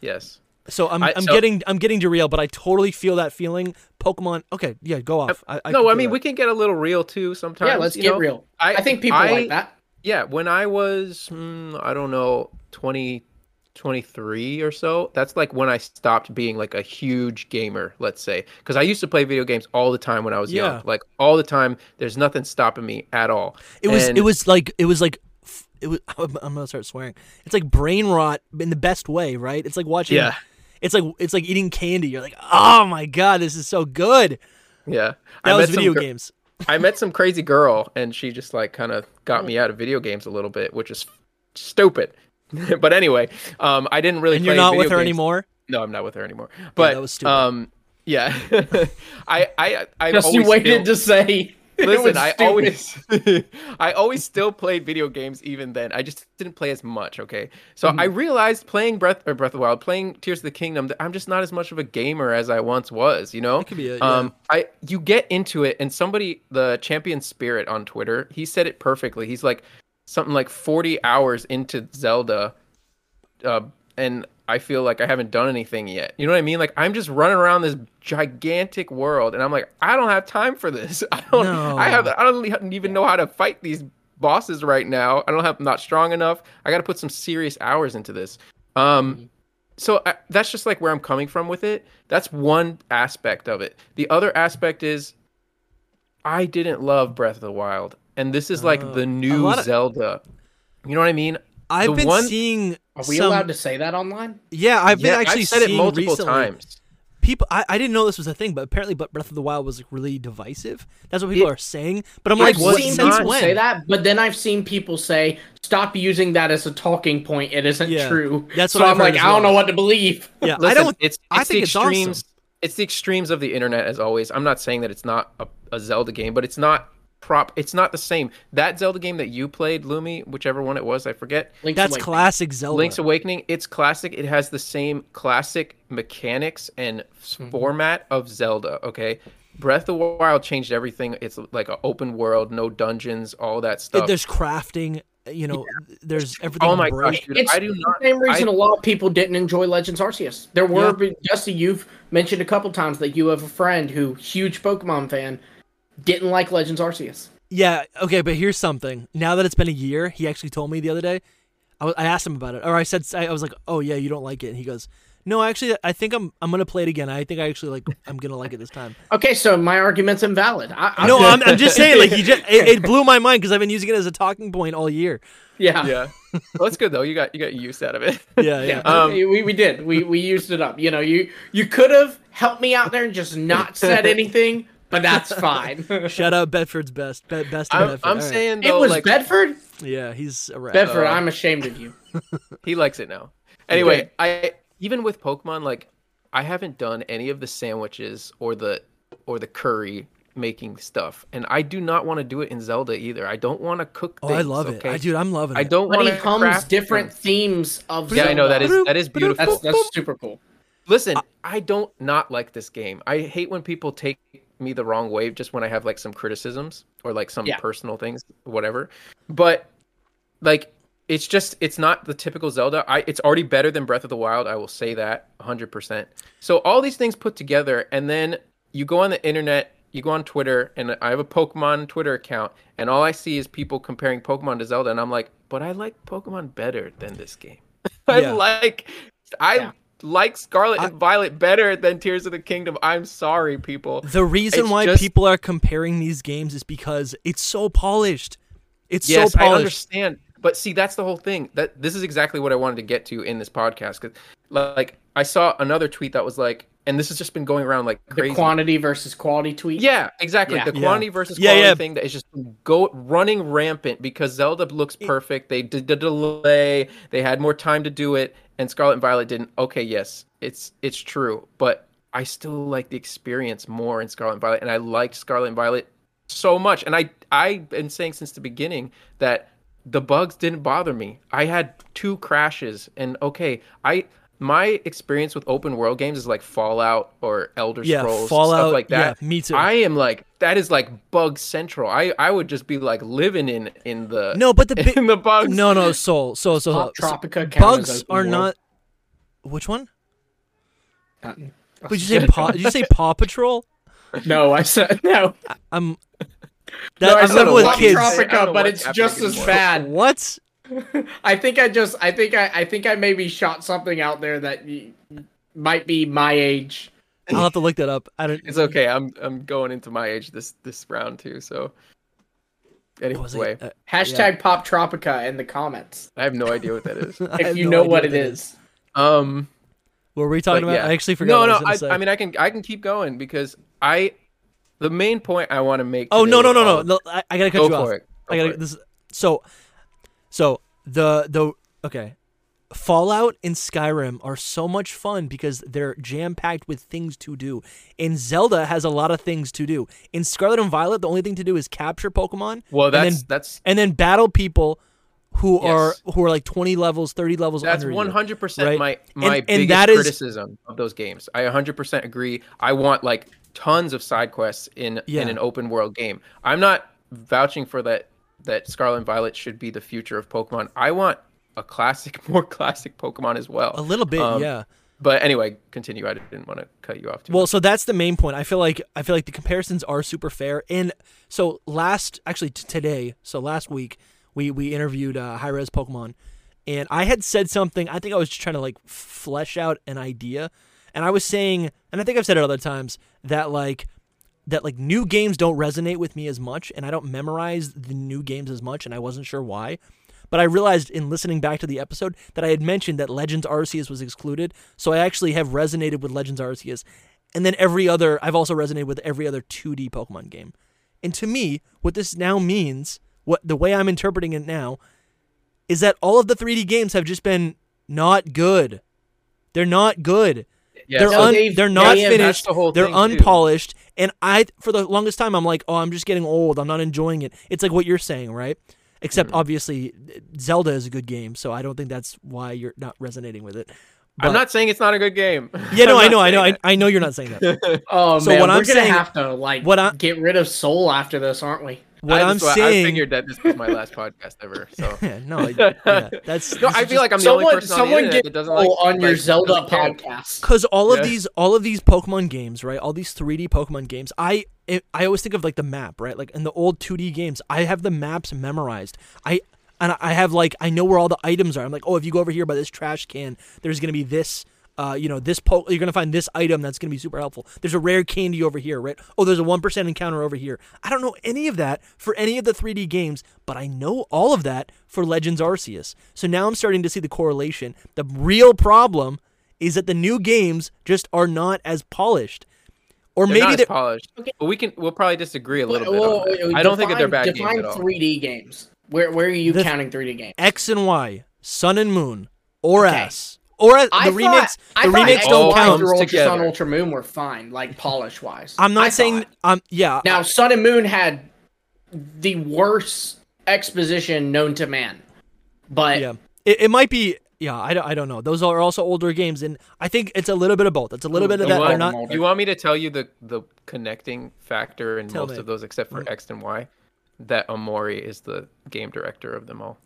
yes. Yes.
So I'm
I-
I'm
so-
getting I'm getting derailed, but I totally feel that feeling. Pokemon. Okay, yeah, go off. I, I
no,
can
I mean
that.
we can get a little real too sometimes.
yeah, let's
you
get
know?
real.
I-
I, think people
I-
like that.
Yeah, when I was, hmm, I don't know, 20, 23 or so, that's like when I stopped being like a huge gamer, let's say. Because I used to play video games all the time when I was
Yeah.
young. Like all the time. There's nothing stopping me at all.
It was
And-
it was like it was like it was. I'm gonna start swearing. It's like brain rot in the best way, right? It's like watching.
Yeah.
It's like it's like eating candy. You're like, oh my god, this is so good.
Yeah.
That
I
was
met some
video
gir-
games.
I met some crazy girl and she just like kind of got me out of video games a little bit, which is stupid. but anyway, um, I didn't really
And
play
you're not with her
games.
anymore.
No, I'm not with her anymore. But
that was stupid.
um, yeah, I I I
Just you
always
waited
still-
to say. it
Listen, I always, I always still played video games even then. I just didn't play as much. Okay, so I
Mm-hmm.
realized playing Breath or Breath of the Wild, playing Tears of the Kingdom, that I'm just not as much of a gamer as I once was. You know,
That could be it, yeah.
um, I you get into it, and somebody, the Champion Spirit on Twitter, he said it perfectly. He's like something like 40 hours into Zelda, uh, and I feel like I haven't done anything yet. You know what I mean? Like I'm just running around this gigantic world, and I'm like, I don't have time for this. I don't. I have. I don't even know how to fight these bosses right now. I don't have. I'm not strong enough. I got to put some serious hours into this. Um, so I, that's just like where I'm coming from with it. That's one aspect of it. The other aspect is, I didn't love Breath of the Wild, and this is like the new
of-
Zelda. You know what I mean?
I've
The
been
one-
seeing.
Are we
some,
allowed to say that online?
Yeah, I've been
Yeah,
actually
I've said it multiple
recently,
times.
People, I, I didn't know this was a thing, but apparently, but Breath of the Wild was like really divisive. That's what people
It-
are saying. But I'm
I've
like, what,
seen
since
people
when?
say that, but then I've seen people say, "Stop using that as a talking point. It isn't
Yeah,
true."
that's
so
what
I'm
I've
like,
as
I don't know what to believe.
Yeah, I don't.
It's,
I think
the
it's awesome.
It's the extremes of the internet as always. I'm not saying that it's not a, a Zelda game, but it's not prop. It's not the same. That Zelda game that you played, Lumi, whichever one it was, I forget.
Link's
That's
Awakening.
classic Zelda.
Link's Awakening. It's classic. It has the same classic mechanics and
Mm-hmm.
format of Zelda. Okay. Breath of the Wild changed everything. It's like an open world, no dungeons, all that stuff.
there's crafting. You know, there's everything.
oh my
break.
gosh, dude!
It's
I do not.
the same reason
I-
a lot of people didn't enjoy Legends Arceus. There were, Dusty, you've mentioned a couple times that you have a friend who, huge Pokemon fan, didn't like Legends Arceus.
Yeah. Okay, but here's something. Now that it's been a year, he actually told me the other day. I, wa- I asked him about it, or I said I was like, "Oh yeah, you don't like it," and he goes, "No, actually, I think I'm I'm gonna play it again. I think I actually like I'm gonna like it this time."
Okay, so my argument's invalid. I, I,
No, I'm, I'm just saying, like he just it, it blew my mind because I've been using it as a talking point all year.
yeah,
Yeah, well, that's good though. You got you got use out of it.
Yeah, yeah.
Yeah,
Um,
we, we did. We we used it up. You know, you you could have helped me out there and just not said anything, but that's fine.
Shout out Bedford's best, be, best.
I'm,
Bedford.
I'm
All right.
saying
it
though,
was
like
Bedford.
yeah, he's a rat.
Bedford,
Uh,
I'm ashamed of you.
he likes it now. Anyway,
Good.
I even with Pokemon, like I haven't done any of the sandwiches or the or the curry making stuff, and I do not want to do it in Zelda either. I don't want to cook.
oh,
Things,
I love
okay?
it. I dude, I'm loving it.
I don't want
he
to
hums different themes of.
Yeah, I know that is that is beautiful.
That's that's super cool.
Listen, I don't not like this game. I hate when people take me the wrong way just when I have like some criticisms or like some
Yeah.
personal things, whatever. But like it's just it's not the typical Zelda. I it's already better than Breath of the Wild, I will say that 100%. So all these things put together and then you go on the internet, you go on Twitter and I have a Pokemon Twitter account and all I see is people comparing Pokemon to Zelda and I'm like, "But I like Pokemon better than this game." I
Yeah.
like I
Yeah.
Like Scarlet and Violet better than Tears of the Kingdom. I'm sorry, people.
The reason
It's
why
just-
people are comparing these games is because it's so polished. It's
Yes,
so polished.
I understand. But see, that's the whole thing. That this is exactly what I wanted to get to in this podcast. Cause like I saw another tweet that was like, and this has just been going around like crazy.
The quantity versus quality tweet.
Yeah, exactly.
Yeah.
The
Yeah.
quantity versus
Yeah,
quality
yeah.
thing that is just go running rampant because Zelda looks perfect. They did the delay. They had more time to do it, and Scarlet and Violet didn't. Okay, yes, it's it's true, but I still like the experience more in Scarlet and Violet, and I liked Scarlet and Violet so much. And I I've been saying since the beginning that the bugs didn't bother me. I had two crashes, and okay, I my experience with open world games is like Fallout or Elder
Yeah,
Scrolls,
Fallout,
stuff like that.
yeah, me too.
I am like that is like bug central. I I would just be like living in in the
No, but the bi-
in the bugs.
no, no, Soul, Soul, Soul.
Pop
Soul.
Tropica count as
Bugs are
world?
not. Which one?
Uh, Nothing.
Did you say Paw? Did you say Paw Patrol?
No, I said no.
I'm. That,
No, I
I'm
said
living with kids.
Tropica,
know
but it's just as bad.
What?
I think I just, I think I, I think I maybe shot something out there that y- might be my age.
I'll have to look that up. I don't.
It's okay. I'm I'm going into my age this this round too. So
what was it?
anyway,
Uh,
Hashtag Poptropica in the comments
I have no idea what that is.
If you
no
know
idea
what it is.
that
is.
Um.
What were we talking about?
yeah.
I actually forgot.
No,
what
no.
I,
I,
was gonna
I mean, I can I can keep going because I, the main point I want to make.
Oh no, no, no, no! no I, I gotta cut
Go
you off.
it. Go
I gotta.
it.
This. So, so the the okay, Fallout and Skyrim are so much fun because they're jam packed with things to do. And Zelda has a lot of things to do. In Scarlet and Violet, the only thing to do is capture Pokemon.
Well,
and
that's
then,
that's
and then battle people who are who are like twenty levels, thirty levels.
That's one hundred percent my
And-
my
and
biggest
that is-
criticism of those games. I one hundred percent agree. I want like tons of side quests in
Yeah.
in an open world game. I'm not vouching for that that Scarlet and Violet should be the future of Pokemon. I want a classic, more classic Pokemon as well.
A little bit,
Um,
yeah.
But anyway, continue. I didn't want to cut you off too
Well,
much.
so that's the main point. I feel like I feel like the comparisons are super fair. And so last, actually t- today, so last week, we we interviewed uh, High Res Pokemon, and I had said something. I think I was just trying to like flesh out an idea, and I was saying, and I think I've said it other times that like that like new games don't resonate with me as much, and I don't memorize the new games as much, and I wasn't sure why. But I realized in listening back to the episode that I had mentioned that Legends Arceus was excluded, so I actually have resonated with Legends Arceus. And then every other, I've also resonated with every other 2D Pokemon game. And to me, what this now means, what the way I'm interpreting it now, is that all of the 3D games have just been not good. They're not good.
Yeah,
they're
so
un, they're not finished.
the
they're
unpolished, too.
And I, for the longest time, I'm like, oh, I'm just getting old. I'm not enjoying it. It's like what you're saying, right? Except
Mm-hmm.
obviously, Zelda is a good game, so I don't think that's why you're not resonating with it.
I'm not saying it's not a good game.
Yeah, no, I know, I know, I, I know you're not saying that.
Oh
So
man,
what
we're
I'm
gonna
saying-
have to like
what I-
get rid of Soul after this, aren't we?
What
I
I'm
just-
saying,
I figured that this was my last podcast ever. So
yeah, no, yeah, that's
no, I feel like I'm the only
someone
person on the
someone
internet
get
that doesn't like
on your
like,
Zelda podcast.
because all of
Yeah.
these all of these pokemon games right all these 3d pokemon games i it, i always think of like the map right like in the old 2d games i have the maps memorized i and i have like i know where all the items are i'm like oh if you go over here by this trash can there's gonna be this uh, you know this po- you're gonna find this item that's gonna be super helpful. There's a rare candy over here, right? Oh, there's a one percent encounter over here. I don't know any of that for any of the 3D games, but I know all of that for Legends Arceus. So now I'm starting to see the correlation. The real problem is that the new games just are not as polished, or
They're
maybe
not
they're
polished.
Okay.
But we can we'll probably disagree a little
Well,
bit. on that.
well,
I don't think that they're bad
define
games at all.
3D games. Where where are you
The-
counting 3D games?
X and Y, Sun and Moon, or
Okay.
S, or S,
I
the
thought-
remakes.
I
The
thought
remakes
X
don't count.
through Ultra Sun. Ultra Moon were fine, like polish wise.
I'm not saying. Um, yeah.
Now, Sun and Moon had the worst exposition known to man. But
yeah it, it might be yeah I don't, I don't know those are also older games and i think it's a little bit of both it's a little
Ooh,
bit of that
one-
not.
You want me to tell you the the connecting factor in
Tell
most
me.
of those, except for
Mm.
X and Y, that Omori is the game director of them all.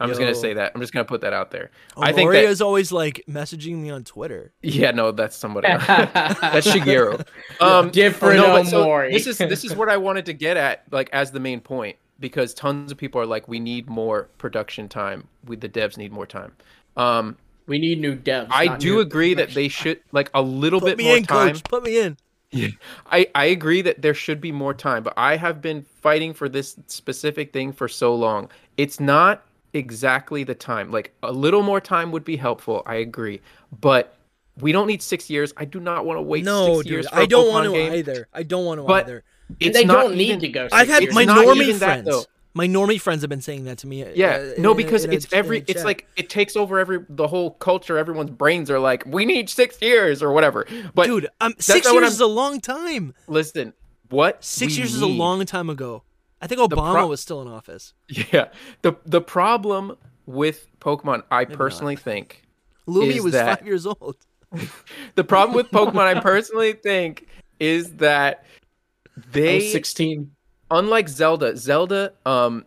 I'm just gonna say that. I'm just gonna put that out there. I think
Omori
that
is always like messaging me on twitter
yeah, no, that's somebody. else. that's Shigeru. Um,
Different
no, but so this is this is what I wanted to get at, like as the main point, because tons of people are like, we need more production time. We the devs need more time. Um,
we need new devs.
I do
new
agree that they should like a little
put
bit
me
more
in
time.
coach put me in Yeah.
I, I agree that there should be more time, but I have been fighting for this specific thing for so long. It's not exactly the time. Like a little more time would be helpful. I agree. But we don't need six years. I do not want to wait
no,
six
dude,
years. For
I
a
don't
Pokemon
want to
game.
either. I don't want to
But
either.
It's
they
not
don't need to go.
I've had
years.
my normie
even that,
friends. my normie friends have been saying that to me. uh,
Yeah,
uh,
no, because
in a-
it's
a
every. It's like it takes over every the whole culture. Everyone's brains are like, we need six years or whatever. But
dude, um, six years
I'm-
is a long time.
listen, what
Six
we
years is a long time ago. I think Obama
pro-
was still in office.
Yeah, the the problem with Pokemon, I personally think,
Lumi
Is
was
that-
five years old.
the problem with Pokemon, I personally think, is that
I
they
was 16.
unlike Zelda, Zelda um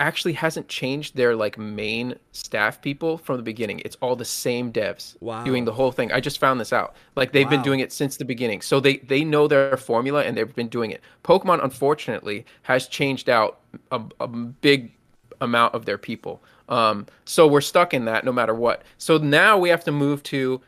actually hasn't changed their like main staff people from the beginning. It's all the same devs
Wow.
doing the whole thing. I just found this out. Like they've been doing it since the beginning. So they they know their formula and they've been doing it. Pokemon unfortunately has changed out a, a big amount of their people. Um so we're stuck in that no matter what. So now we have to move to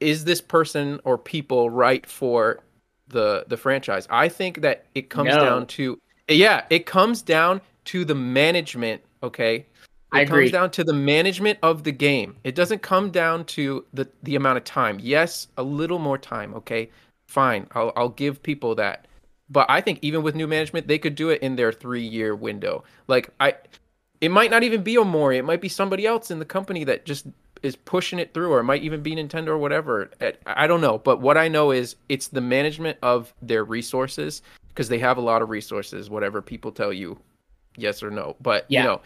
is this person or people right for the the franchise? I think that it comes
No.
down to yeah, it comes down to the management, okay? It
I agree.
comes down to the management of the game. It doesn't come down to the the amount of time. Yes, a little more time, okay? Fine. I'll I'll give people that. But I think even with new management, they could do it in their 3-year window. Like I it might not even be Omori. It might be somebody else in the company that just is pushing it through, or it might even be Nintendo or whatever. I don't know. But what I know is it's the management of their resources because they have a lot of resources, whatever people tell you, yes or no. But
Yeah.
you know,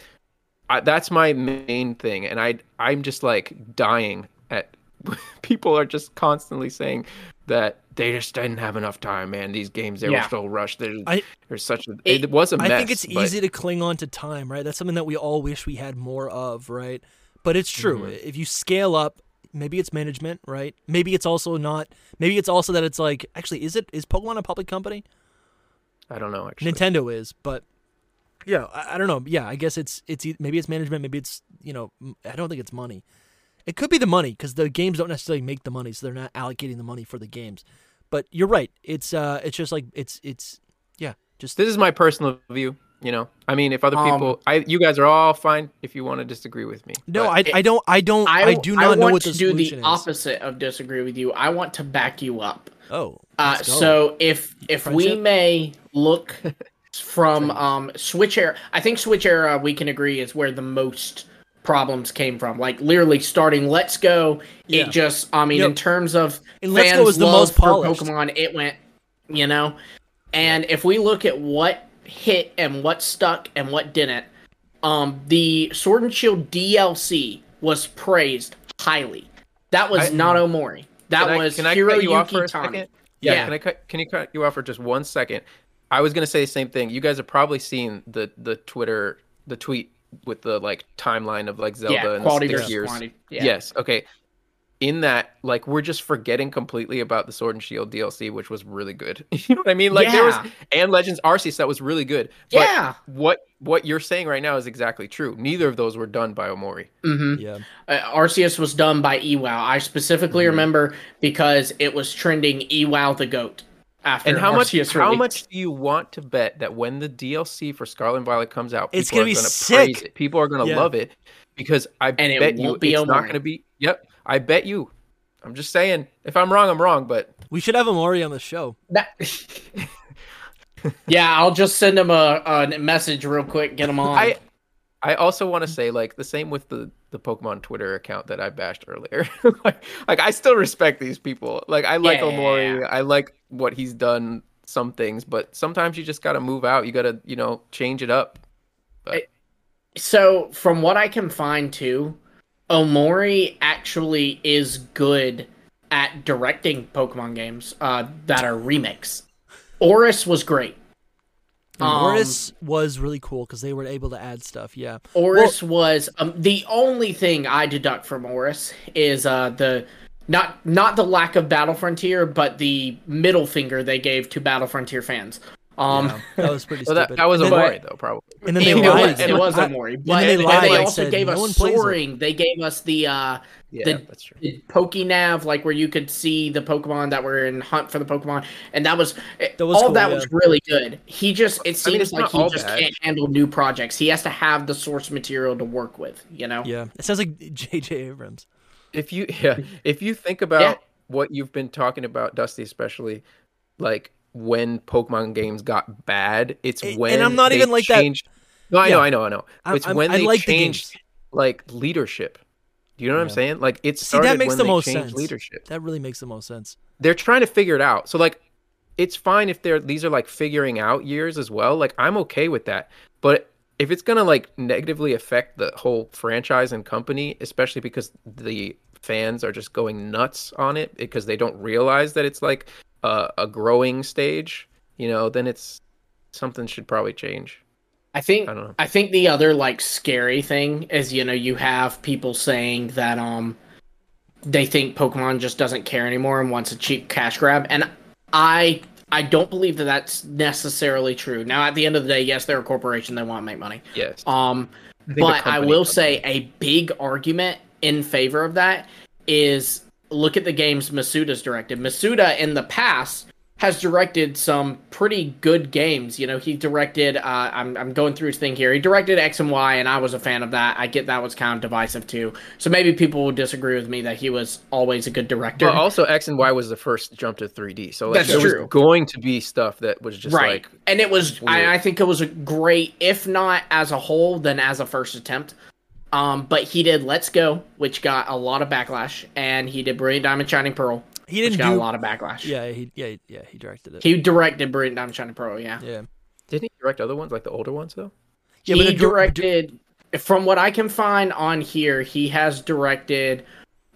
I, that's my main thing, and I I'm just like dying at people are just constantly saying that they just didn't have enough time, man. These games they
Yeah.
were so rushed. There's,
I-
there's such a
It-
it, was a mess.
I think it's
but-
easy to cling on to time, right? That's something that we all wish we had more of, right? But it's true.
Mm-hmm.
If you scale up, maybe it's management, right? Maybe it's also not. Maybe it's also that it's like, actually, is it is Pokemon a public company?
I don't know actually.
Nintendo is, but yeah, I, I don't know. Yeah, I guess it's it's e- maybe it's management, maybe it's you know, I don't think it's money. It could be the money because the games don't necessarily make the money, so they're not allocating the money for the games. But you're right. It's uh, it's just like it's it's yeah, just
this is my personal view. You know, I mean, if other
Um,
people, I you guys are all fine if you want to disagree with me.
no,
But
I, I don't I don't I,
I,
do
I
not know
want
what the
to do the
solution is.
opposite of disagree with you. I want to back you up.
Oh,
Uh, so if if we may look from um Switch era, I think Switch era we can agree is where the most problems came from. Like literally starting Let's Go,
Yeah.
it just I mean
Yep.
in terms of
And Let's Go
fans'
was the
love
most
for. Pokemon, it went, you know. And if we look at what hit and what stuck and what didn't, um, the Sword and Shield DLC was praised highly. That was
I-
not Omori. That
Can I-
was
can I
Hiro
cut you off
Yuki
for a
Tani.
second?
Yeah.
Can I cut? Can you cut you off for just one second? I was gonna say the same thing. You guys have probably seen the the Twitter the tweet with the like timeline of like Zelda
Yeah,
and
quality
the six
versus
years.
quantity. Yeah.
Yes. Okay. In that, like, we're just forgetting completely about the Sword and Shield DLC, which was really good. you know what I mean? Like, there was and Legends Arceus that was really good. But
Yeah.
What what you're saying right now is exactly true. Neither of those were done by Omori.
hmm
yeah,
Uh, Arceus was done by Iwao. I specifically
Mm-hmm.
remember because it was trending Iwao the goat after
And how much
Arceus
how
released.
much do you want to bet that when the DLC for Scarlet and Violet comes out,
It's
people
gonna
are
be
gonna
sick.
praise it. People are gonna
Yeah.
love it because I
And it
bet you
won't be
it's not gonna be. Yep, I bet you. I'm just saying. If I'm wrong, I'm wrong. But
we should have Omori on the show.
That- yeah, I'll just send him a, a message real quick, get him on.
I I also want to say like the same with the the Pokemon Twitter account that I bashed earlier. like, like I still respect these people. Like I like
Yeah.
Omori. I like what he's done some things, but sometimes you just got to move out. You got to, you know, change it up.
So, from what I can find too, Omori actually is good at directing Pokemon games uh, that are remakes. ORAS was great. Um,
ORAS was really cool because they were able to add stuff. Yeah,
ORAS was um, the only thing I deduct from Oris is uh, the not not the lack of Battle Frontier, but the middle finger they gave to Battle Frontier fans. Um,
yeah, that was pretty
So
stupid.
that, that was
and
a
then,
worry though, probably.
and then they
it
lied.
was, it was
I-
Omori,
and
but
then they
and
lied,
they also
said,
gave
no
us
one
soaring. They gave us the uh,
Yeah,
the,
that's true.
the Pokenav, like where you could see the Pokemon that were in hunt for the Pokemon, and that was,
That was
all
cool,
that
yeah.
was really good. He just it
I mean,
seems like he just
bad.
can't handle new projects. He has to have the source material to work with. You know.
Yeah, it sounds like J.J. Abrams.
if you yeah, if you think about
Yeah.
what you've been talking about, Dusty, especially like when Pokemon games got bad, it's
And-
when
and I'm not
they
even like that-
changed... No, I
Yeah.
know, I know, I know. It's
I'm-
when
I
they
like
changed
games.
like leadership. Do you know what I'm saying? Like it
See, that makes the most sense.
leadership.
That really makes the most sense.
They're trying to figure it out. So like it's fine if they're these are like figuring out years as well. Like I'm okay with that. But if it's gonna like negatively affect the whole franchise and company, especially because the fans are just going nuts on it because they don't realize that it's like a, a growing stage, you know, then it's something should probably change.
I think
I don't know.
I think the other like scary thing is you know you have people saying that um they think Pokemon just doesn't care anymore and wants a cheap cash grab and I I don't believe that that's necessarily true. Now at the end of the day, yes, they're a corporation they want to make money.
Yes.
Um
I
but I
company-
will say a big argument in favor of that is look at the games Masuda's directed. Masuda in the past has directed some pretty good games. You know, he directed. Uh, I'm I'm going through his thing here. He directed X and Y, and I was a fan of that. I get that was kind of divisive too. So maybe people will disagree with me that he was always a good director.
Well, also X and Y was the first jump to 3D, so like,
That's true.
was going to be stuff that was just
right,
like
and it was. I, I think it was a great, if not as a whole, then as a first attempt. Um, but he did Let's Go, which got a lot of backlash, and he did Brilliant Diamond Shining Pearl,
He
which
didn't
got
do
a lot of backlash.
Yeah, he yeah yeah he directed it.
He directed Brilliant Diamond Shining Pearl, yeah.
yeah.
Didn't he direct other ones, like the older ones though?
Yeah,
he
but the dir-
directed, from what I can find on here, he has directed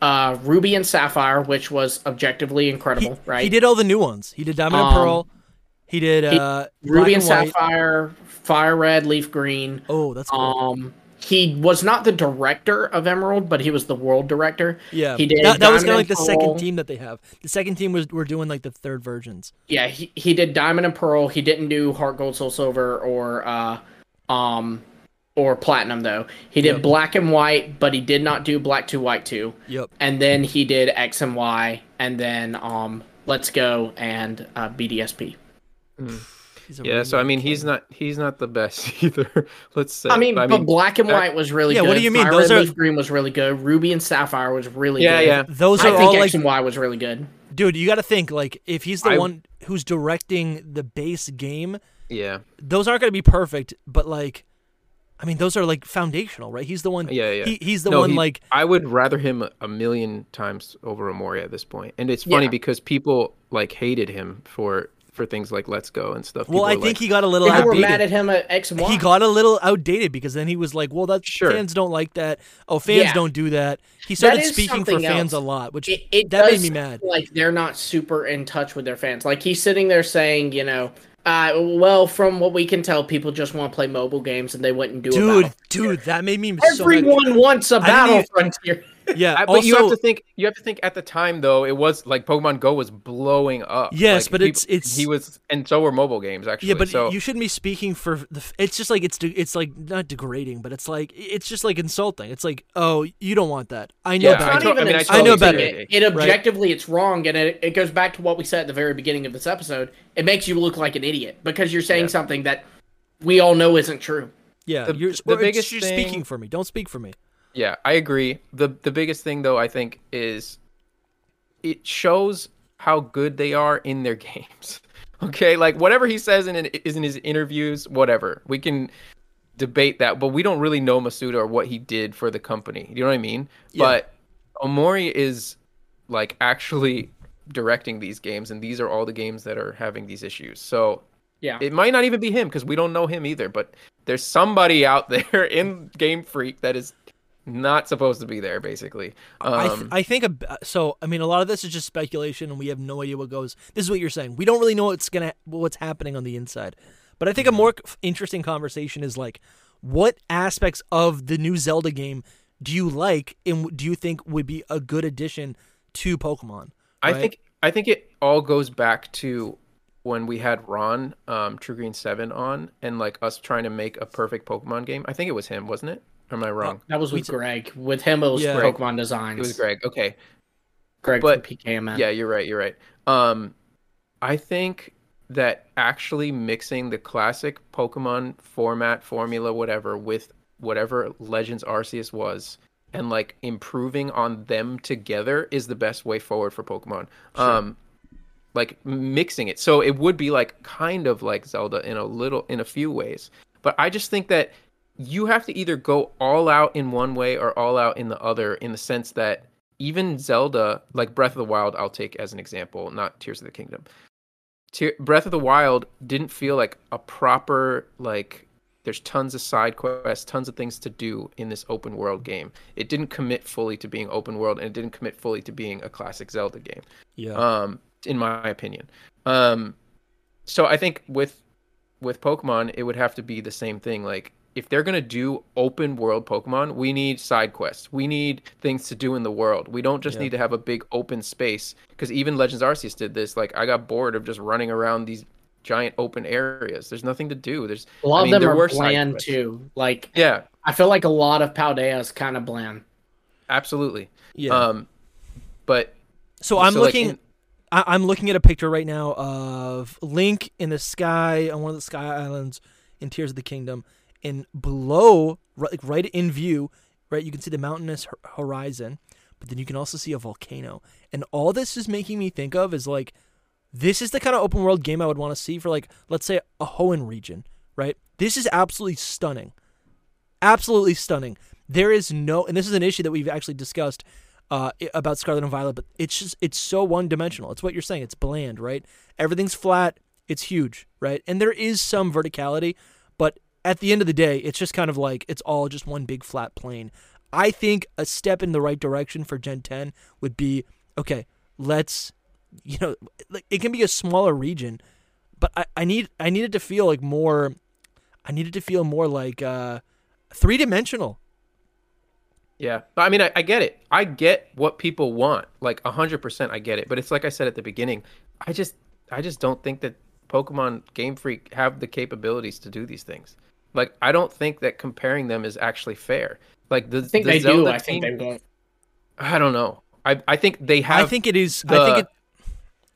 uh, Ruby and Sapphire, which was objectively
He,
incredible, right?
he did all the new ones. He did Diamond and
Um,
Pearl. He did
he-
uh,
Ruby
Black
and
White.
Sapphire, Fire Red, Leaf Green.
Oh, that's cool.
Um, he was not the director of Emerald, but he was the world director.
yeah,
he did
That, that was kind of like the
and
second team that they have. The second team was we're doing like the third versions.
Yeah, he, he did Diamond and Pearl. He didn't do Heart Gold Soul Silver or uh um or Platinum though. He did
Yep.
Black and White, but he did not do Black Two White 2.
Yep.
And then he did X and Y and then um Let's Go and uh, BDSP.
He's a
Yeah, so I mean,
kid.
he's not he's not the best either. Let's say.
I mean, but Black and White was really
yeah,
good.
what do you mean?
Fire
Those
Red
are-
Green was really good. Ruby and Sapphire was really
Yeah,
good.
yeah.
Those
I
are
think
all
X
like,
and Y was really good.
dude. You got to think like if he's the
I-
one who's directing the base game,
yeah,
those aren't going to be perfect. But like, I mean, those are like foundational, right? He's the one.
yeah, yeah.
He, he's the
No,
one
he-
like
I would rather him a- a million times over Omori at this point. And it's funny
Yeah.
because people like hated him for for things like Let's Go and stuff.
Well,
People
I
were
think
like,
he got a little
People were
outdated.
mad at him at X and Y.
he got a little outdated because then he was like, "Well, that
Sure.
fans don't like that. Oh, fans
Yeah.
don't do that." He started
is
speaking for
something
fans a lot, which
it, it
that made me mad.
Like they're not super in touch with their fans. Like he's sitting there saying, you know, uh, well, from what we can tell, people just want to play mobile games and they wouldn't do a
Dude,
battle.
dude, that made me so.
Everyone wants a
didn't
battle frontier.
Yeah,
I- but
also,
you have to think. You have to think at the time though. It was like Pokemon Go was blowing up.
Yes,
Like,
but
peop-
it's- it's-
he was, and so were mobile games actually.
yeah, but
so,
you shouldn't be speaking for the. It's just like it's de- it's like not degrading, but it's like it's just like insulting. It's like, oh, you don't want that. I know
Yeah,
It's
better.
not
to- I
even
mean, I
insulting.
know better.
It, it objectively, it's wrong, and it, it goes back to what we said at the very beginning of this episode. It makes you look like an idiot because you're saying
Yeah.
something that we all know isn't true.
yeah,
the-
you're,
the biggest
you're
thing-
speaking for me. Don't speak for me.
Yeah, I agree. the The biggest thing, though, I think, is it shows how good they are in their games. Okay, like whatever he says in is in his interviews, whatever we can debate that, but we don't really know Masuda or what he did for the company. You know what I mean?
Yeah.
But Omori is like actually directing these games, and these are all the games that are having these issues. So
Yeah.
it might not even be him because we don't know him either. But there's somebody out there in Game Freak that is not supposed to be there, basically.
I,
Um,
th- I think a, b- so. I mean, a lot of this is just speculation, and we have no idea what goes. This is what you're saying. We don't really know what's gonna what's happening on the inside. But I think a
Mm-hmm.
more interesting conversation is like, what aspects of the new Zelda game do you like, and do you think would be a good addition to Pokemon?
I think I think it all goes back to when we had Ron, um, True Green Seven on, and like us trying to make a perfect Pokemon game. I think it was him, wasn't it? Or am I wrong?
That was with Greg. With him, it was
Yeah.
Pokemon Designs.
It was Greg. Okay.
Greg
but-
from PKMN.
Yeah, you're right. You're right. Um, I think that actually mixing the classic Pokemon format, formula, whatever, with whatever Legends Arceus was, and like improving on them together is the best way forward for Pokemon. Um like mixing it. So it would be like kind of like Zelda in a little in a few ways. But I just think that you have to either go all out in one way or all out in the other in the sense that even Zelda, like Breath of the Wild, I'll take as an example, not Tears of the Kingdom. Te- Breath of the Wild didn't feel like a proper like there's tons of side quests, tons of things to do in this open world game. It didn't commit fully to being open world and it didn't commit fully to being a classic Zelda game.
Yeah.
Um in my opinion. Um so I think with with Pokemon it would have to be the same thing like if they're going to do open world Pokemon, we need side quests. We need things to do in the world. We don't just
Yeah.
need to have a big open space because even Legends Arceus did this. Like I got bored of just running around these giant open areas. There's nothing to do. There's
A lot
I mean,
of them
there
are
were side
bland too. Like
Yeah,
I feel like a lot of Paldea is kind of bland.
absolutely.
yeah.
Um, but
so I'm
so, like,
looking.
in-
I- I'm looking at a picture right now of Link in the sky on one of the sky islands in Tears of the Kingdom, and below, right, like right in view, right, you can see the mountainous horizon, but then you can also see a volcano, and all this is making me think of is like, this is the kind of open world game I would want to see for like, let's say a Hoenn region, right? This is absolutely stunning, absolutely stunning. There is no, and this is an issue that we've actually discussed uh, about Scarlet and Violet, but it's just it's so one dimensional. It's what you're saying. It's bland, right? Everything's flat. It's huge, right? And there is some verticality, but at the end of the day, it's just kind of like it's all just one big flat plane. I think a step in the right direction for Gen 10 would be okay. Let's, you know, it can be a smaller region, but I, I need I need it to feel like more. I need it to feel more like uh, three dimensional.
Yeah, but I mean, I, I get it. I get what people want, like hundred percent. I get it. But it's like I said at the beginning. I just, I just don't think that Pokemon Game Freak have the capabilities to do these things. Like, I don't think that comparing them is actually fair. Like the,
I think
the
they
Zelda
do. I think
team-
they won't.
I don't know. I, I think they have.
I think it is.
the-
I think it.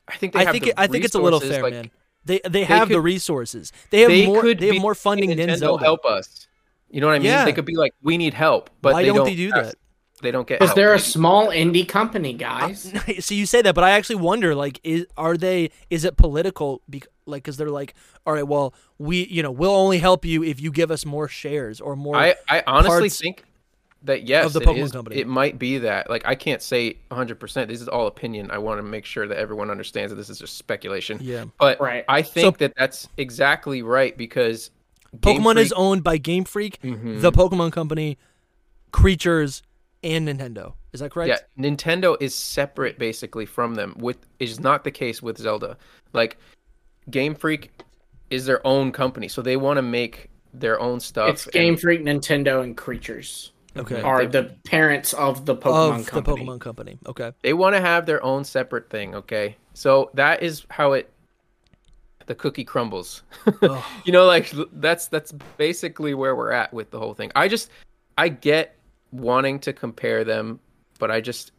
I think they
I
have
think
the
it, I think it's a little fair,
like,
man. They they have the
could-
resources. They have
they
more.
could
They have
be
more funding than
Nintendo
Zelda.
help us. You know what I mean?
Yeah.
They could be like, we need help, but
Why
they
don't they do
have-
that?
They don't get
Because they're a small indie company, guys.
so you say that, but I actually wonder, like, is are they? Is it political? Bec- like, because they're like, all right, well, we, you know, we'll only help you if you give us more shares or more.
I, I honestly think that yes,
of the Pokemon
is-
company.
It might be that. Like I can't say 100%. This is all opinion. I want to make sure that everyone understands that this is just speculation.
Yeah.
But
Right.
I think that that's exactly right because Game
Pokemon is owned by Game Freak,
Mhm.
the Pokemon Company, Creatures, and Nintendo. Is that correct?
Yeah, Nintendo is separate basically from them. With is not the case with Zelda. Like Game Freak is their own company, so they want to make their own stuff.
It's
and-
Game Freak, Nintendo, and Creatures
Okay.
are the parents of the Pokemon
of
company.
the Pokemon Company. Okay.
they want to have their own separate thing okay so that is how it the cookie crumbles
Ugh.
you know like that's that's basically where we're at with the whole thing i just i get wanting to compare them but i just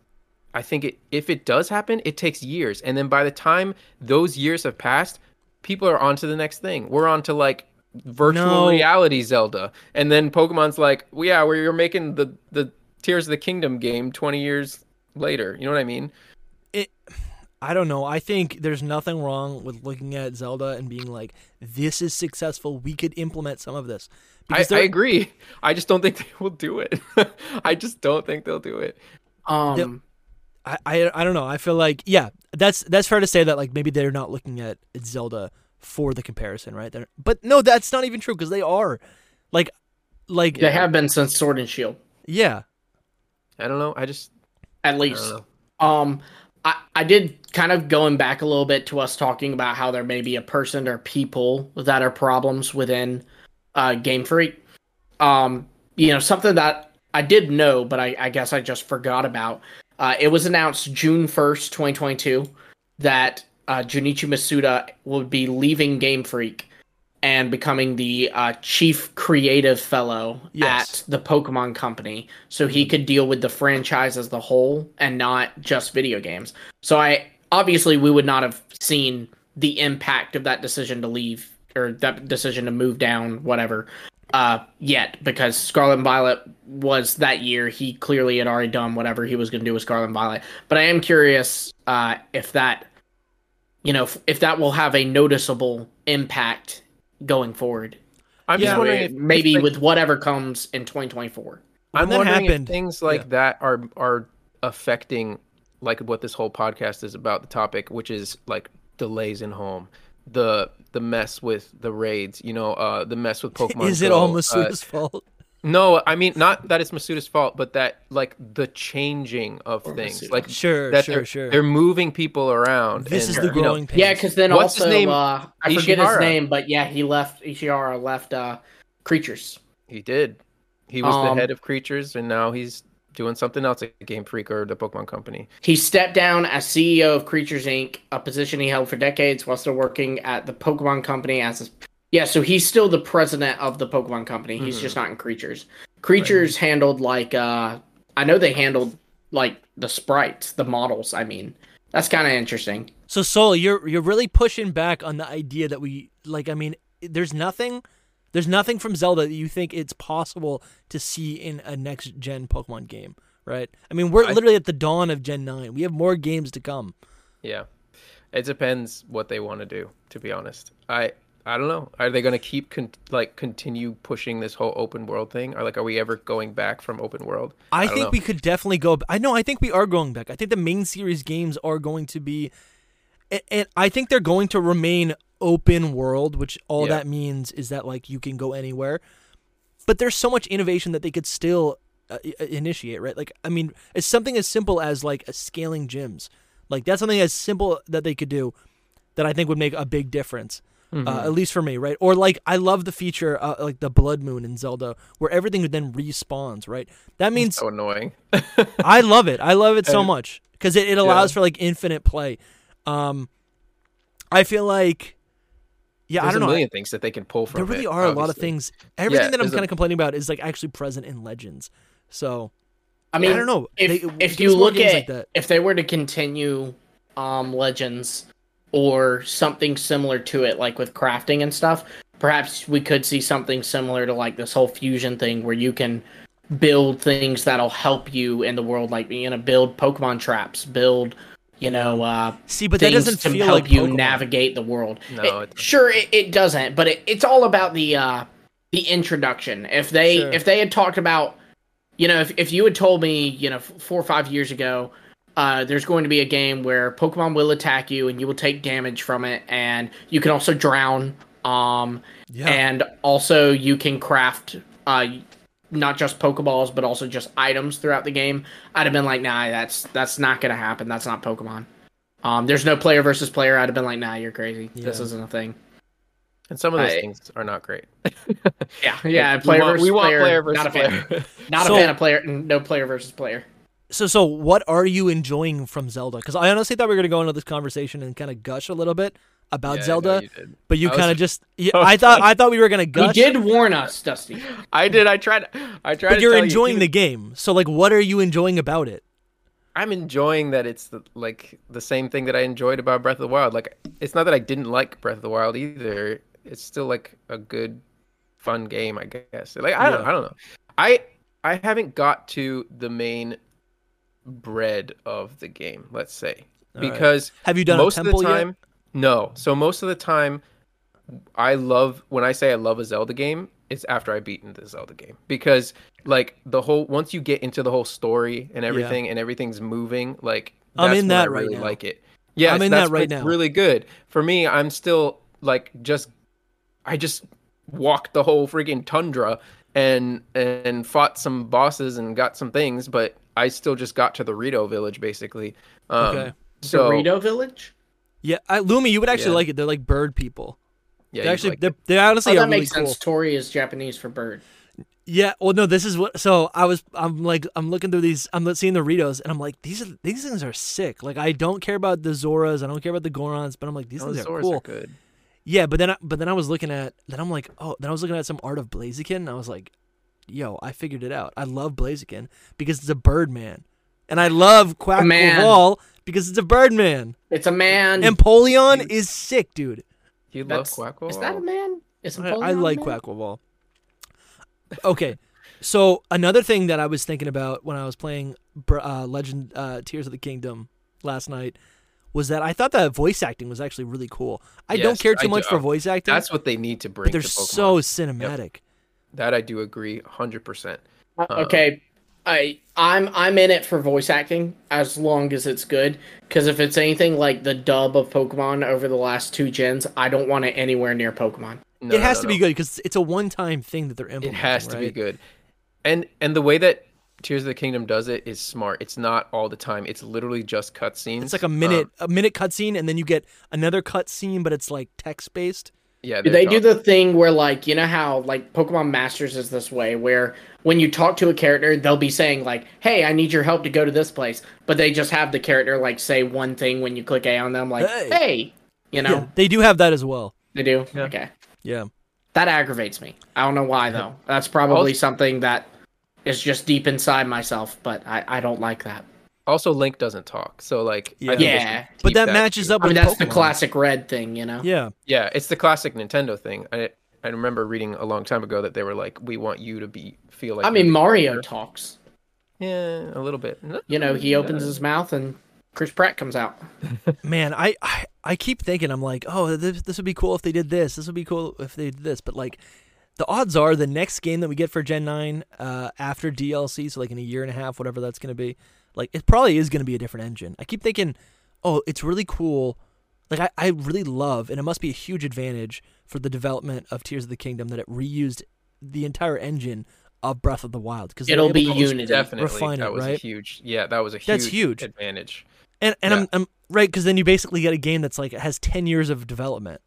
i think it if it does happen it takes years and then by the time those years have passed people are on to the next thing we're on to like virtual
No.
reality zelda and then pokemon's like well, yeah we're making the the tears of the kingdom game 20 years later you know what i mean It.
I don't know. I think there's nothing wrong with looking at Zelda and being like, "This is successful. We could implement some of this."
I, I agree. I just don't think they will do it. I just don't think they'll do it.
Um,
I, I I don't know. I feel like yeah, that's that's fair to say that like maybe they're not looking at Zelda for the comparison, right? They're, but no, that's not even true because they are, like, like
they have been since Sword and Shield,
yeah.
I don't know. I just
at least.
don't.
Um, I, I did kind of going back a little bit to us talking about how there may be a person or people that are problems within uh, Game Freak. Um, you know, something that I did know, but I, I guess I just forgot about. Uh, it was announced June 1st, 2022, that uh, Junichi Masuda would be leaving Game Freak and becoming the uh, chief creative fellow
Yes.
at the Pokemon Company, so he could deal with the franchise as the whole and not just video games. So I obviously we would not have seen the impact of that decision to leave or that decision to move down, whatever. Uh, yet because Scarlet and Violet was that year. He clearly had already done whatever he was going to do with Scarlet and Violet. But I am curious uh, if that, you know, if, if that will have a noticeable impact going forward.
I'm
Yeah.
just wondering if
maybe
if, like,
with whatever comes in 2024.
I'm
that
wondering
happened-
if things like
yeah.
that are are affecting like what this whole podcast is about the topic, which is like delays in home, the the mess with the raids, you know, uh, the mess with Pokemon.
Is it
Go,
all
uh,
Masuda's fault?
No, I mean not that it's Masuda's fault, but that like the changing of
Or
things,
Masuda.
like
Sure,
that
sure,
they're,
sure.
they're moving people around.
This
and,
is the
you know,
growing pains.
Yeah, because then
What's his
also
name?
Uh, I forget his name, but yeah, he left. Ishihara left uh, Creatures.
he did. He was
Um,
the head of creatures, and now he's doing something else at Game Freak or the Pokemon Company.
He stepped down as CEO of Creatures Inc., a position he held for decades while still working at the Pokemon Company as a, yeah. So he's still the president of the Pokemon Company. He's
Mhm.
just not in Creatures. Creatures handled like uh, I know they handled like the sprites, the models. I mean, that's kind of interesting.
So Soul, you're you're really pushing back on the idea that we like. I mean, there's nothing, there's nothing from Zelda that you think it's possible to see in a next gen Pokemon game, right? I mean, we're
I-
literally at the dawn of Gen nine. We have more games to come.
Yeah, it depends what they want to do. To be honest, I I don't know. Are they going to keep con- like continue pushing this whole open world thing, or like are we ever going back from open world?
I,
don't
think
know.
we could definitely go. I know. I think we are going back. I think the main series games are going to be, and, and I think they're going to remain open world, which all
Yeah.
that means is that like you can go anywhere. But there's so much innovation that they could still uh, initiate, right? Like, I mean, it's something as simple as like a scaling gyms. Like that's something as simple that they could do that I think would make a big difference.
Mm-hmm.
Uh, at least for me, right? Or like I love the feature, uh, like the Blood Moon in Zelda, where everything then respawns, right? That means
so annoying.
I love it. I love it so much because it, it allows
Yeah.
for like infinite play. Um, I feel like, yeah,
There's
I don't
a
know.
million things that they can pull from.
There really
it,
are a lot of things. Everything
Yeah,
that I'm kind of complaining about is like actually present in Legends. So
I mean,
I don't know.
if
They-
if you look at
like that.
if they were to continue um legends or something similar to it like with crafting and stuff perhaps we could see something similar to like this whole fusion thing where you can build things that'll help you in the world like you know build pokemon traps build you know uh
see, but that
things
doesn't
to
feel
help
like
you
Pokemon.
navigate the world.
No,
It-
it-
sure, it, it doesn't, but it, it's all about the uh, the introduction. If they
Sure.
if they had talked about, you know, if if you had told me, you know, f- four or five years ago, uh, there's going to be a game where Pokemon will attack you and you will take damage from it, and you can also drown. Um,
Yeah.
and also you can craft uh not just pokeballs but also just items throughout the game i'd have been like nah that's that's not gonna happen. That's not pokemon. Um there's no player versus player. I'd have been like nah you're crazy. This isn't a thing.
And some of those
I-
things are not great.
yeah yeah
we
player
want,
versus
we want
player,
player versus
not a fan.
player.
not
So-
a fan of player no player versus player.
So, so what are you enjoying from Zelda? Because I honestly thought we were gonna go into this conversation and kind of gush a little bit about
Yeah,
Zelda,
you
but you kind of just. Yeah,
I
I thought
like-
I thought we were gonna
he
gush.
did warn us dusty
I did. I tried. I tried.
but
to
you're
tell you,
enjoying
even-
the game. So, like, what are you enjoying about it?
I'm enjoying that it's the, like the same thing that I enjoyed about Breath of the Wild. Like it's not that I didn't like Breath of the Wild either. It's still like a good, fun game, I guess. Like I don't,
Yeah.
I don't know. I I haven't got to the main bread of the game. Let's say
All right.
because
Have you done
most
a
of the
temple
time,
yet?
No. So most of the time, I love when I say I love a Zelda game. It's after I beaten the Zelda game because like the whole once you get into the whole story and everything and everything's moving like
I'm in that
I
right
really
now.
like it. Yeah,
I'm in
that's
that right now.
Really good for me. I'm still like just I just walked the whole freaking tundra and and fought some bosses and got some things, but I still just got to the Rito village basically. Um,
Okay.
So
Dorito Village.
Yeah, I, Lumi, you would actually
Yeah.
like it. They're like bird people.
yeah,
They
you
actually,
like
they're,
it.
they honestly
Oh,
are
that
really
makes
cool.
sense. Tori is Japanese for bird.
Yeah. Well, no, this is what. So I was, I'm like, I'm looking through these, I'm seeing the Ritos, and I'm like, these are these things are sick. Like, I don't care about the Zoras, I don't care about the Gorons, but I'm like, these
Oh,
things
the
are
Zoras
cool.
good.
Yeah, but then, I, but then I was looking at, then I'm like, oh, then I was looking at some art of Blaziken, and I was like, yo, I figured it out. I love Blaziken because it's a bird man, and I love Quack
man.
Quaval because it's a Birdman.
It's a man.
Empoleon is sick, dude.
You love
That's-
Quackle?
Is that a man? Is
I, I like
man?
Quaquaval. Okay, so another thing that I was thinking about when I was playing uh, Legend uh, Tears of the Kingdom last night was that I thought that voice acting was actually really cool. I don't care too
I
much
do-
for voice acting,
That's what they need to bring.
but they're
to
so
Pokemon.
cinematic.
That I do agree, hundred percent.
Uh, okay, I I'm I'm in it for voice acting as long as it's good. Because if it's anything like the dub of Pokemon over the last two gens, I don't want it anywhere near Pokemon.
No,
it has
no,
to
no.
be good because it's a one-time thing that they're
It has to be good, and and the way that Tears of the Kingdom does it is smart. It's not all the time. It's literally just cutscenes.
It's like a
Um,
minute, a minute cutscene, and then you get another cutscene, but it's like text-based.
yeah, they're
they do the thing where like you know how like Pokemon Masters is this way where when you talk to a character they'll be saying like hey I need your help to go to this place but they just have the character like say one thing when you click A on them like
Hey.
hey, you know
Yeah, they do have that as well.
they do
Yeah.
okay
Yeah.
that aggravates me I don't know why though that's probably
Also-
something that is just deep inside myself but I I don't like that
Also, Link doesn't talk, so like,
Yeah.
I think they
Yeah.
But
keep
that matches
too.
up
I mean
with
that's the classic red thing you know
Yeah.
Yeah, it's the classic Nintendo thing. I I remember reading a long time ago that they were like, "We want you to be feel like."
I mean Mario
character."
talks
Yeah, a little bit. No,
you know he opens his mouth and Chris Pratt comes out
Man, I, I I keep thinking I'm like, oh, this this would be cool if they did this. This would be cool if they did this. But like, the odds are the next game that we get for Gen Nine uh, after DLC, so like in a year and a half, whatever that's gonna be, like it probably is gonna be a different engine. I keep thinking, oh, it's really cool. Like I, I really love, and it must be a huge advantage for the development of Tears of the Kingdom that it reused the entire engine of Breath of the Wild because
It'll be
That was
Unity.
Definitely,
Refine it,
that was a
right?
huge. Yeah, that was a huge.
That's huge.
advantage.
and and
Yeah.
I'm, I'm right because then you basically get a game that's like has ten years of development.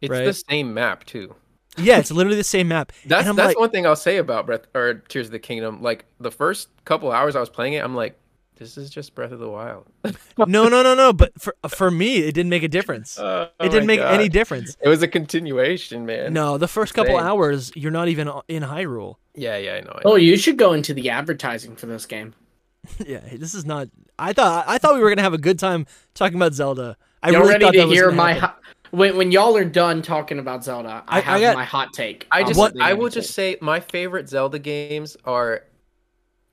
It's
Right.
the same map too.
Yeah, it's literally the same map.
That's that's
like,
one thing I'll say about Breath or Tears of the Kingdom. Like the first couple hours I was playing it, I'm like, this is just Breath of the Wild.
no, no, no, no. But for for me, it didn't make a difference.
Oh
it didn't
my
make any difference.
It was a continuation, man.
No, the first couple
Insane.
hours, you're not even in Hyrule.
Yeah, yeah, I know. I oh, know.
Oh, you should go into the advertising for this game.
yeah, this is not. I thought I thought we were gonna have a good time talking about Zelda. I
Y'all
really
ready to hear my
happen.
hot, when when y'all are done talking about Zelda? I,
I- I
have
got-
my hot take.
I
uh,
just
what
I will just
do.
say my favorite Zelda games are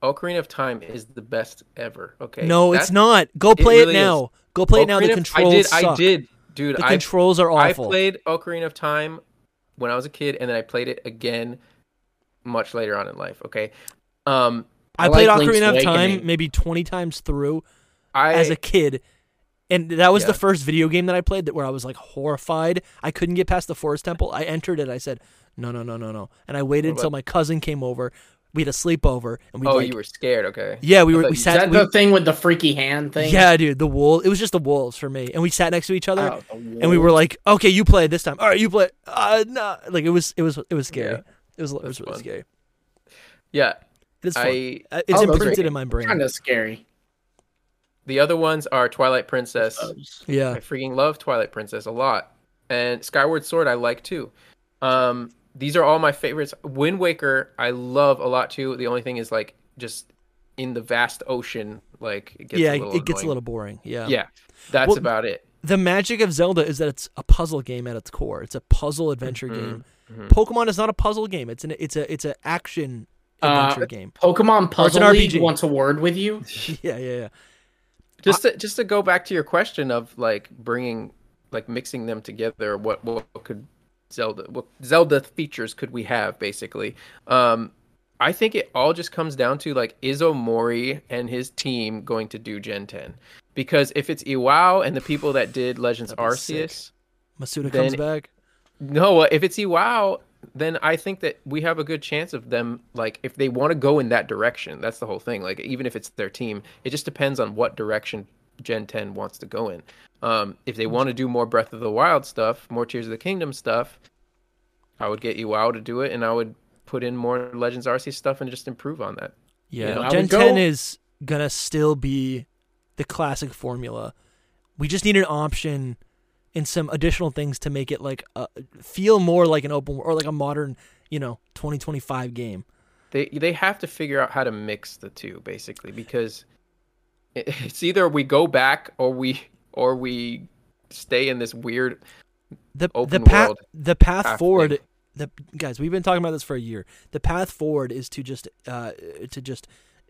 Ocarina of Time is the best ever. Okay.
No,
That's-
it's not. Go play it,
really
now. Go play it now. The
Ocarina
controls
I did
suck.
I did. Dude,
The
I
controls are awful.
I played Ocarina of Time when I was a kid and then I played it again much later on in life, okay? Um
I,
I
played
like
Ocarina of Time maybe 20 times through
I
as a kid. And that was the first video game that I played that where I was like horrified. I couldn't get past the forest temple. I entered it. I said, "No, no, no, no, no." And I waited until my cousin came over. We had a sleepover, and we
Oh,
like,
you were scared, okay.
yeah, we were we
you-
Is
sat.
that
we-
the thing with the freaky hand thing?
yeah, dude, the wool. It was just the wolves for me, and we sat next to each other,
Oh,
and we were like, "Okay, you play this time. All right, you play." Uh, no, like it was, it was, it was scary.
Yeah.
It was, it was really
fun.
scary.
Yeah.
It's fun.
I
Uh, it's
Oh,
imprinted in my brain.
kind of scary.
the other ones are Twilight Princess.
Yeah,
I freaking love Twilight Princess a lot. And Skyward Sword I like too. Um these are all my favorites. Wind Waker I love a lot too. The only thing is like just in the vast ocean like it gets
yeah,
a little
it gets a little boring. Yeah,
Yeah. That's
Well,
about it.
the magic of Zelda is that it's a puzzle game at its core. It's a puzzle adventure
Mhm,
game.
mhm.
Pokemon is not a puzzle game. It's an it's a it's an action
Uh,
adventure game.
Pokemon
it's
Puzzle
an
League
RPG.
wants a word with you.
Yeah, yeah, yeah.
Just to, just to go back to your question of like bringing like mixing them together what what could Zelda what Zelda features could we have basically um I think it all just comes down to like is Omori and his team going to do Gen 10 because if it's Iwao and the people that did Legends
That'd sick.
Arceus
Masuda comes back.
no, if it's Iwao, then I think that we have a good chance of them. Like, if they want to go in that direction, that's the whole thing. Like, even if it's their team, it just depends on what direction Gen 10 wants to go in. Um, if they want to do more Breath of the Wild stuff, more Tears of the Kingdom stuff, I would get Iwao to do it, and I would put in more Legends Arceus stuff and just improve on that.
Yeah,
know, I
Gen
would go-
10 is gonna still be the classic formula. We just need an option and some additional things to make it like uh, feel more like an open or like a modern, you know, 2025 game.
They they have to figure out how to mix the two basically because it's either we go back or we or we stay in this weird
The
Open
the path
world
the path forward the guys, we've been talking about this for a year. The path forward is to just uh to just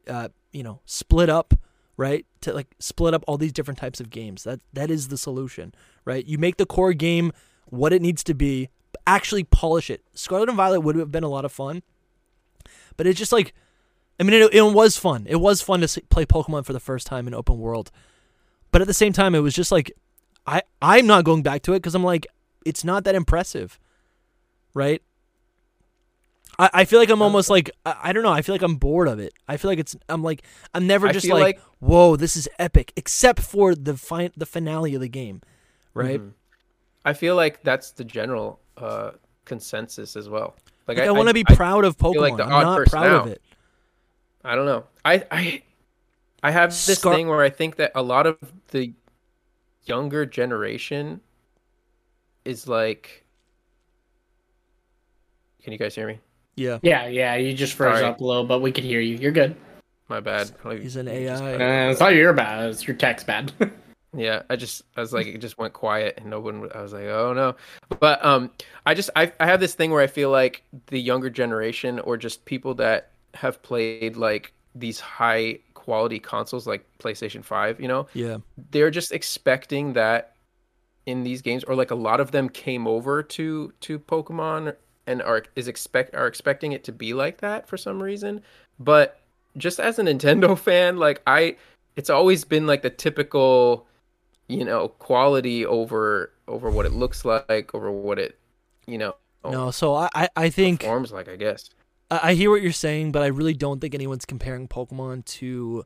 uh you know, split up, right? To like split up all these different types of games. That that is the solution, right? You make the core game what it needs to be, actually polish it. Scarlet and Violet would have been a lot of fun. But it's just like I mean, it, it was fun. It was fun to see, play Pokemon for the first time in open world. But at the same time, it was just like I I'm not going back to it because I'm like it's not that impressive, right? I, I feel like I'm almost like I, I don't know. I feel like I'm bored of it. I feel like it's I'm like I'm never just like,
like-
whoa this is epic except for the fi- the finale of the game, right?
Mhm. I feel like that's the general uh, consensus as well. Like,
Like, I, want to be proud of Pokemon.
like the
I'm not proud of it.
I don't know. I I I have this
Scar-
thing where I think that a lot of the younger generation is like. Can you guys hear me?
Yeah,
Yeah, yeah. You just froze
Sorry.
up a little, but we could hear you. You're good.
My bad. Probably
he's an AI.
Uh, it's not your bad. It's your text bad.
Yeah, I just I was like it just went quiet and no one I was like, "Oh no." But um I just I I have this thing where I feel like the younger generation or just people that have played like these high quality consoles like PlayStation 5, you know,
Yeah,
they're just expecting that in these games or like a lot of them came over to to Pokemon and are is expect are expecting it to be like that for some reason. But just as a Nintendo fan, like I it's always been like the typical you know, quality over over what it looks like, over what it you know
no. So I I, I think
forms like, I guess.
I hear what you're saying, but I really don't think anyone's comparing Pokemon to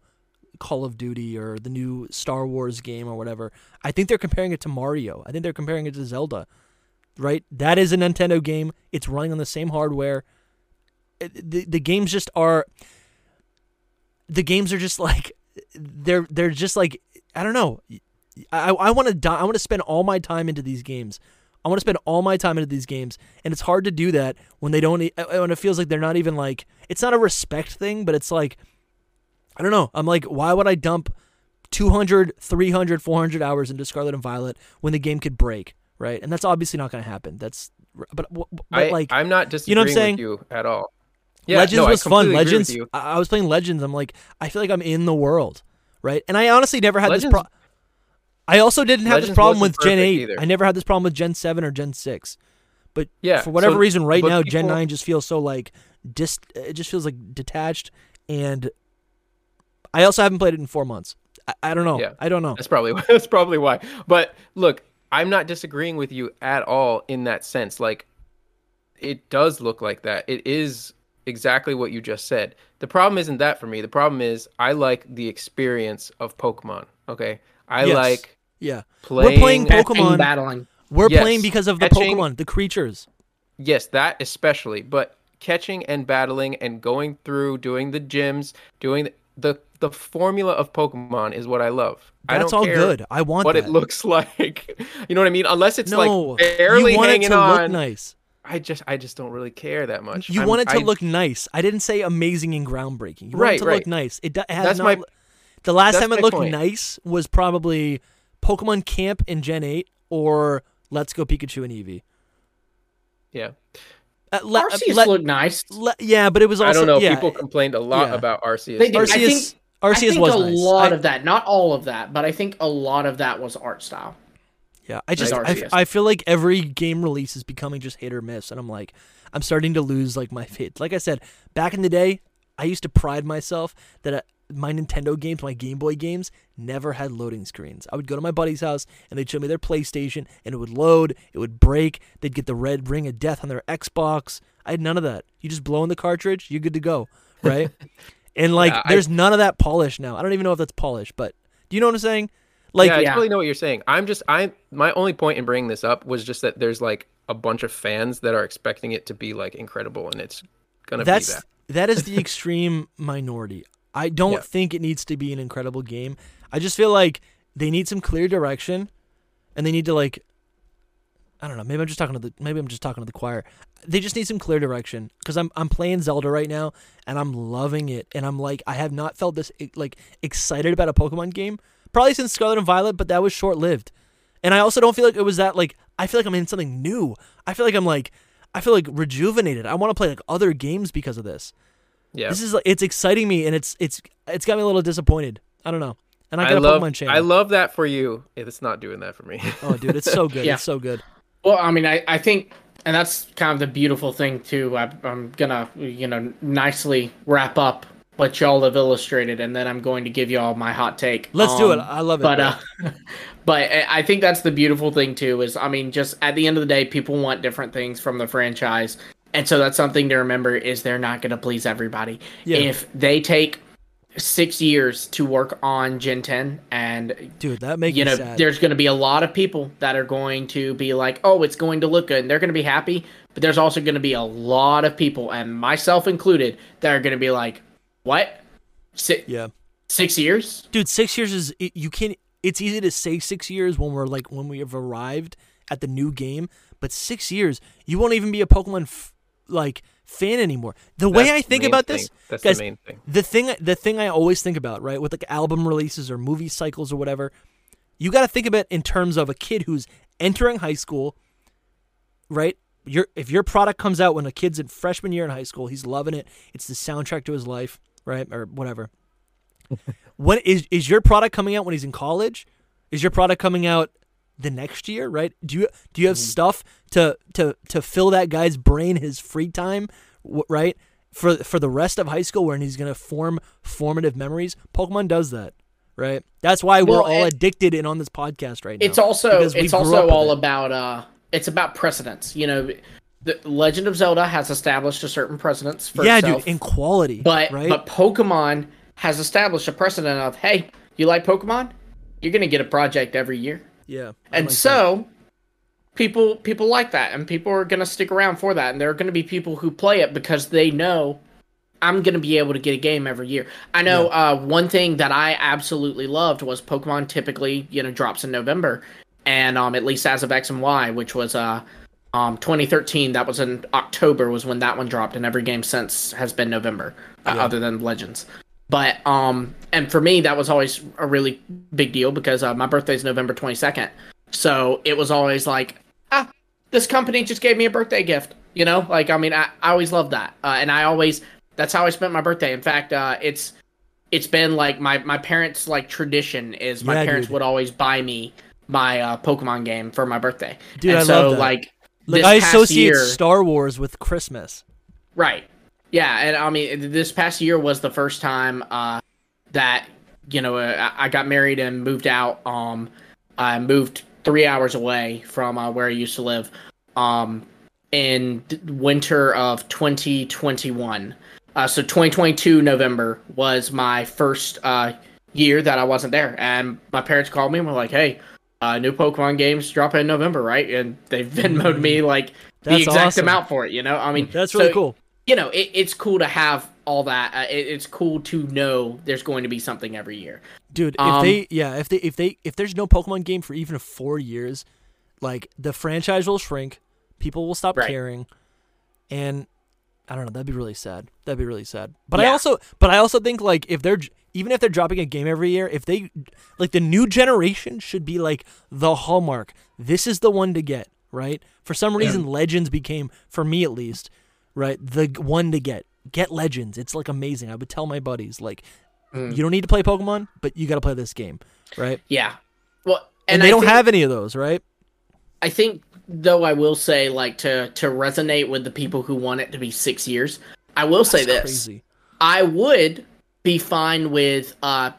Call of Duty or the new Star Wars game or whatever. I think they're comparing it to Mario. I think they're comparing it to Zelda. Right? That is a Nintendo game. It's running on the same hardware. The the games just are the games are just like they're they're just like I don't know. I I want to I want to spend all my time into these games. I want to spend all my time into these games, and it's hard to do that when they don't. e- uh, When it feels like they're not even like it's not a respect thing, but it's like I don't know. I'm like, why would I dump 200, 300, 400 hours into Scarlet and Violet when the game could break, right? And that's obviously not going to happen. That's but, but
I
like
I'm not
you
disagreeing
know what I'm saying?
with you at all. Yeah,
Legends
no, I
was fun.
completely agree with
Legends.
you.
I, I was playing Legends. I'm like, I feel like I'm in the world, right? And I honestly never had this problem. I also didn't have this problem with Gen Eight.
either.
I never had this problem with Gen Seven or Gen Six. But
Yeah,
for whatever
so-
reason, right now Gen Nine just feels so like dis. It just feels like detached, and I also haven't played it in four months. I, I don't know.
Yeah.
I don't know.
That's probably that's probably why. But look, I'm not disagreeing with you at all in that sense. Like it does look like that. It is exactly what you just said. The problem isn't that for me. The problem is I like the experience of Pokemon. Okay? I
Yes.
like
Yeah,
playing
we're playing
Catching,
Pokemon.
battling.
We're
Yes.
playing because of the
Catching-
Pokemon, the creatures.
Yes, that especially, but catching and battling and going through doing the gyms, doing the the, the formula of Pokemon is what I love. I
That's
don't
all
care
good. I want
what
that.
it looks like. You know what I mean? Unless it's
no,
like barely
you want
hanging
it to
on.
look nice.
I just I just don't really care that much.
You
I'm-
want it to
I-
look nice. I didn't say amazing and groundbreaking. You want
Right,
it to look
right.
nice. It, do- it has
That's
not.
my-
the last
that's
time it looked
point.
nice was probably Pokemon Camp in Gen 8 or Let's Go Pikachu and Eevee.
Yeah.
Uh, le- uh,
Arceus
le-
looked nice.
le- yeah, but it was also
I don't know.
yeah,
People complained a lot
yeah.
about Arceus.
They did. I
Arceus,
I
Arceus
think
was
a
nice.
lot
I-
of that, not all of that, but I think a lot of that was art style.
Yeah, I just
Like
I, I feel like every game release is becoming just hit or miss, and I'm like, I'm starting to lose like my faith. Like I said, back in the day, I used to pride myself that uh, my Nintendo games, my Game Boy games, never had loading screens. I would go to my buddy's house and they'd show me their PlayStation, and it would load, it would break, they'd get the red ring of death on their Xbox. I had none of that. You just blow in the cartridge, you're good to go, right? and like,
Yeah, I-
there's none of that polish now. I don't even know if that's polish, but do you know what I'm saying? Like,
yeah, I
yeah.
totally know what you're saying. I'm just I my only point in bringing this up was just that there's like a bunch of fans that are expecting it to be like incredible, and it's gonna
that's
be that.
that is the extreme minority. I don't
Yeah.
think it needs to be an incredible game. I just feel like they need some clear direction, and they need to like. I don't know. Maybe I'm just talking to the. Maybe I'm just talking to the choir. They just need some clear direction because I'm I'm playing Zelda right now and I'm loving it and I'm like I have not felt this like excited about a Pokemon game probably since Scarlet and Violet, but that was short lived. And I also don't feel like it was that like I feel like I'm in something new. I feel like I'm like I feel like rejuvenated. I want to play like other games because of this.
Yeah.
This is it's exciting me and it's it's it's got me a little disappointed. I don't know. And I
I
got a
love
Pokemon channel.
I love that for you. It's not doing that for me.
Oh, dude, it's so good.
Yeah.
It's so good.
Well, I mean, I, I think, and that's kind of the beautiful thing too. I, I'm gonna, you know, nicely wrap up what y'all have illustrated, and then I'm going to give y'all my hot take.
Let's do it.
Um,
I love it.
But
bro.
uh, but I I think that's the beautiful thing too. Is I mean, just at the end of the day, people want different things from the franchise, and so that's something to remember. Is they're not going to please everybody.
Yeah.
If they take six years to work on Gen 10 and
dude, that makes
you know,
sad.
there's going to be a lot of people that are going to be like, "Oh, it's going to look good," and they're going to be happy. But there's also going to be a lot of people, and myself included, that are going to be like, "What? Six,
Yeah.
six years?
dude six years is you can it's easy to say six years when we're like when we have arrived at the new game but six years you won't even be a pokemon f- like fan anymore. The way i think about
thing.
this
That's
guys,
the main thing.
the thing the thing i always think about right with like album releases or movie cycles or whatever you got to think of it in terms of a kid who's entering high school right? Your if your product comes out when a kid's in freshman year in high school he's loving it. It's the soundtrack to his life right or whatever. When is is your product coming out when he's in college? Is your product coming out the next year right do you do you have stuff to to to fill that guy's brain his free time right for for the rest of high school when he's going to form formative memories pokemon does that right that's why we're all
and-
addicted and on this podcast right now
It's also it's also all
it.
about uh, it's about precedence. You know, the Legend of Zelda has established a certain precedence for
yeah
itself,
dude in quality
but
right
but Pokemon has established a precedent of, hey, you like Pokemon? You're gonna get a project every year.
Yeah.
And
like that.
so people people like that and people are going to stick around for that and there are going to be people who play it because they know i'm going to be able to get a game every year. I know uh, one thing that i absolutely loved was pokemon typically you know drops in november and um, at least as of x and y which was uh, um, 2013 that was in october was when that one dropped and every game since has been november uh, other than legends but um, and for me that was always a really big deal because uh, my birthday is November twenty second, so it was always like, ah, this company just gave me a birthday gift. You know, like I mean, I, I always loved that, uh, and I always that's how I spent my birthday. In fact, uh, it's it's been like my my parents' like tradition is my
Yeah,
parents
dude.
would always buy me my uh, Pokemon game for my birthday.
Dude,
and
I
so
love that.
like
like i associate
year,
star wars with christmas
Right. Yeah, and I mean, this past year was the first time uh, that you know uh, I I got married and moved out. Um, I moved three hours away from uh, where I used to live. Um, in winter of 2021. Uh, so 2022 November was my first uh, year that I wasn't there, and my parents called me and were like, "Hey, uh, new Pokemon games drop in November, right?" And they've Venmoed me like the
That's
exact
awesome.
amount for it. You know, I mean,
that's really
so,
cool
You know, it, it's cool to have all that. Uh, it, it's cool to know there's going to be something every year.
dude if
Um,
they yeah if they if they if there's no pokemon game for even four years like the franchise will shrink people will stop
Right.
caring and i don't know that'd be really sad that'd be really sad but i also but i also think like if they're even if they're dropping a game every year if they like the new generation should be like the hallmark this is the one to get right for some reason legends became for me at least right the one to get get legends it's like amazing i would tell my buddies like
Mm.
you don't need to play pokemon but you got to play this game right
Yeah. Well,
and,
and,
they
I
don't
think-
have any of those right
I think though I will say like to to resonate with the people who want it to be six years. I will say
That's
this:
crazy
I would be fine with. uh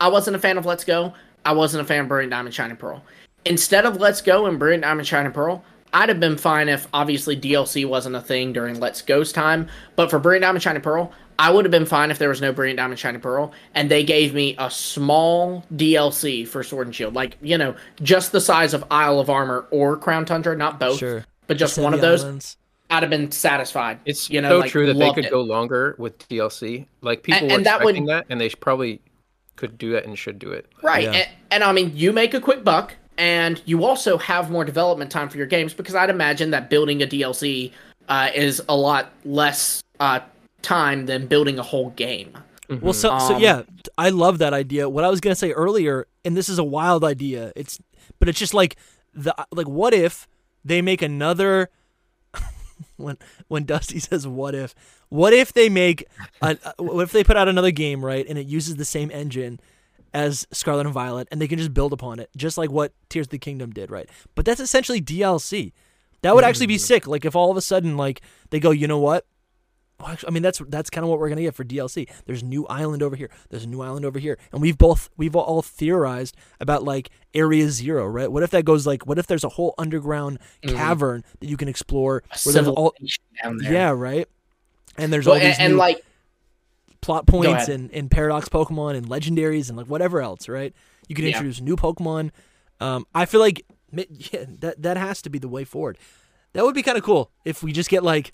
I wasn't a fan of Let's Go. I wasn't a fan of Brilliant Diamond Shining Pearl. Instead of Let's Go and Brilliant Diamond Shining Pearl, I'd have been fine if obviously DLC wasn't a thing during Let's Go's time. But for Brilliant Diamond Shining Pearl, I would have been fine if there was no Brilliant Diamond Shining Pearl and they gave me a small DLC for Sword and Shield, like you know, just the size of Isle of Armor or Crown Tundra, not both,
sure
but just
Sandy
one of those.
Islands.
I'd have been satisfied.
It's
you know,
so
like,
true that they could
it.
go longer with DLC. Like people
And-
were
and that would-
expecting that, and they probably could do that and should do it.
Right.
Yeah.
And, and I mean, you make a quick buck, and you also have more development time for your games because I'd imagine that building a DLC uh, is a lot less uh, time than building a whole game.
Well, so, so
Um,
yeah, I love that idea. What I was gonna say earlier, and this is a wild idea. It's, but it's just like the like, what if they make another, when when Dusty says what if what if they make a, a- what if they put out another game right and it uses the same engine as Scarlet and Violet and they can just build upon it just like what Tears of the Kingdom did right but that's essentially DLC that would actually be mm-hmm. sick like if all of a sudden like they go you know what well, actually, I mean that's that's kind of what we're gonna get for DLC. There's a new island over here. There's a new island over here, and we've both we've all theorized about like Area Zero, right? What if that goes like? What if there's a whole underground mm-hmm. cavern that you can explore? All
down there.
yeah, right. And there's
Well,
all these
and, and
new
like
plot points and, and paradox Pokemon and legendaries and like whatever else, right? You can
Yeah.
introduce new Pokemon. Um, I feel like yeah, that that has to be the way forward. That would be kind of cool if we just get like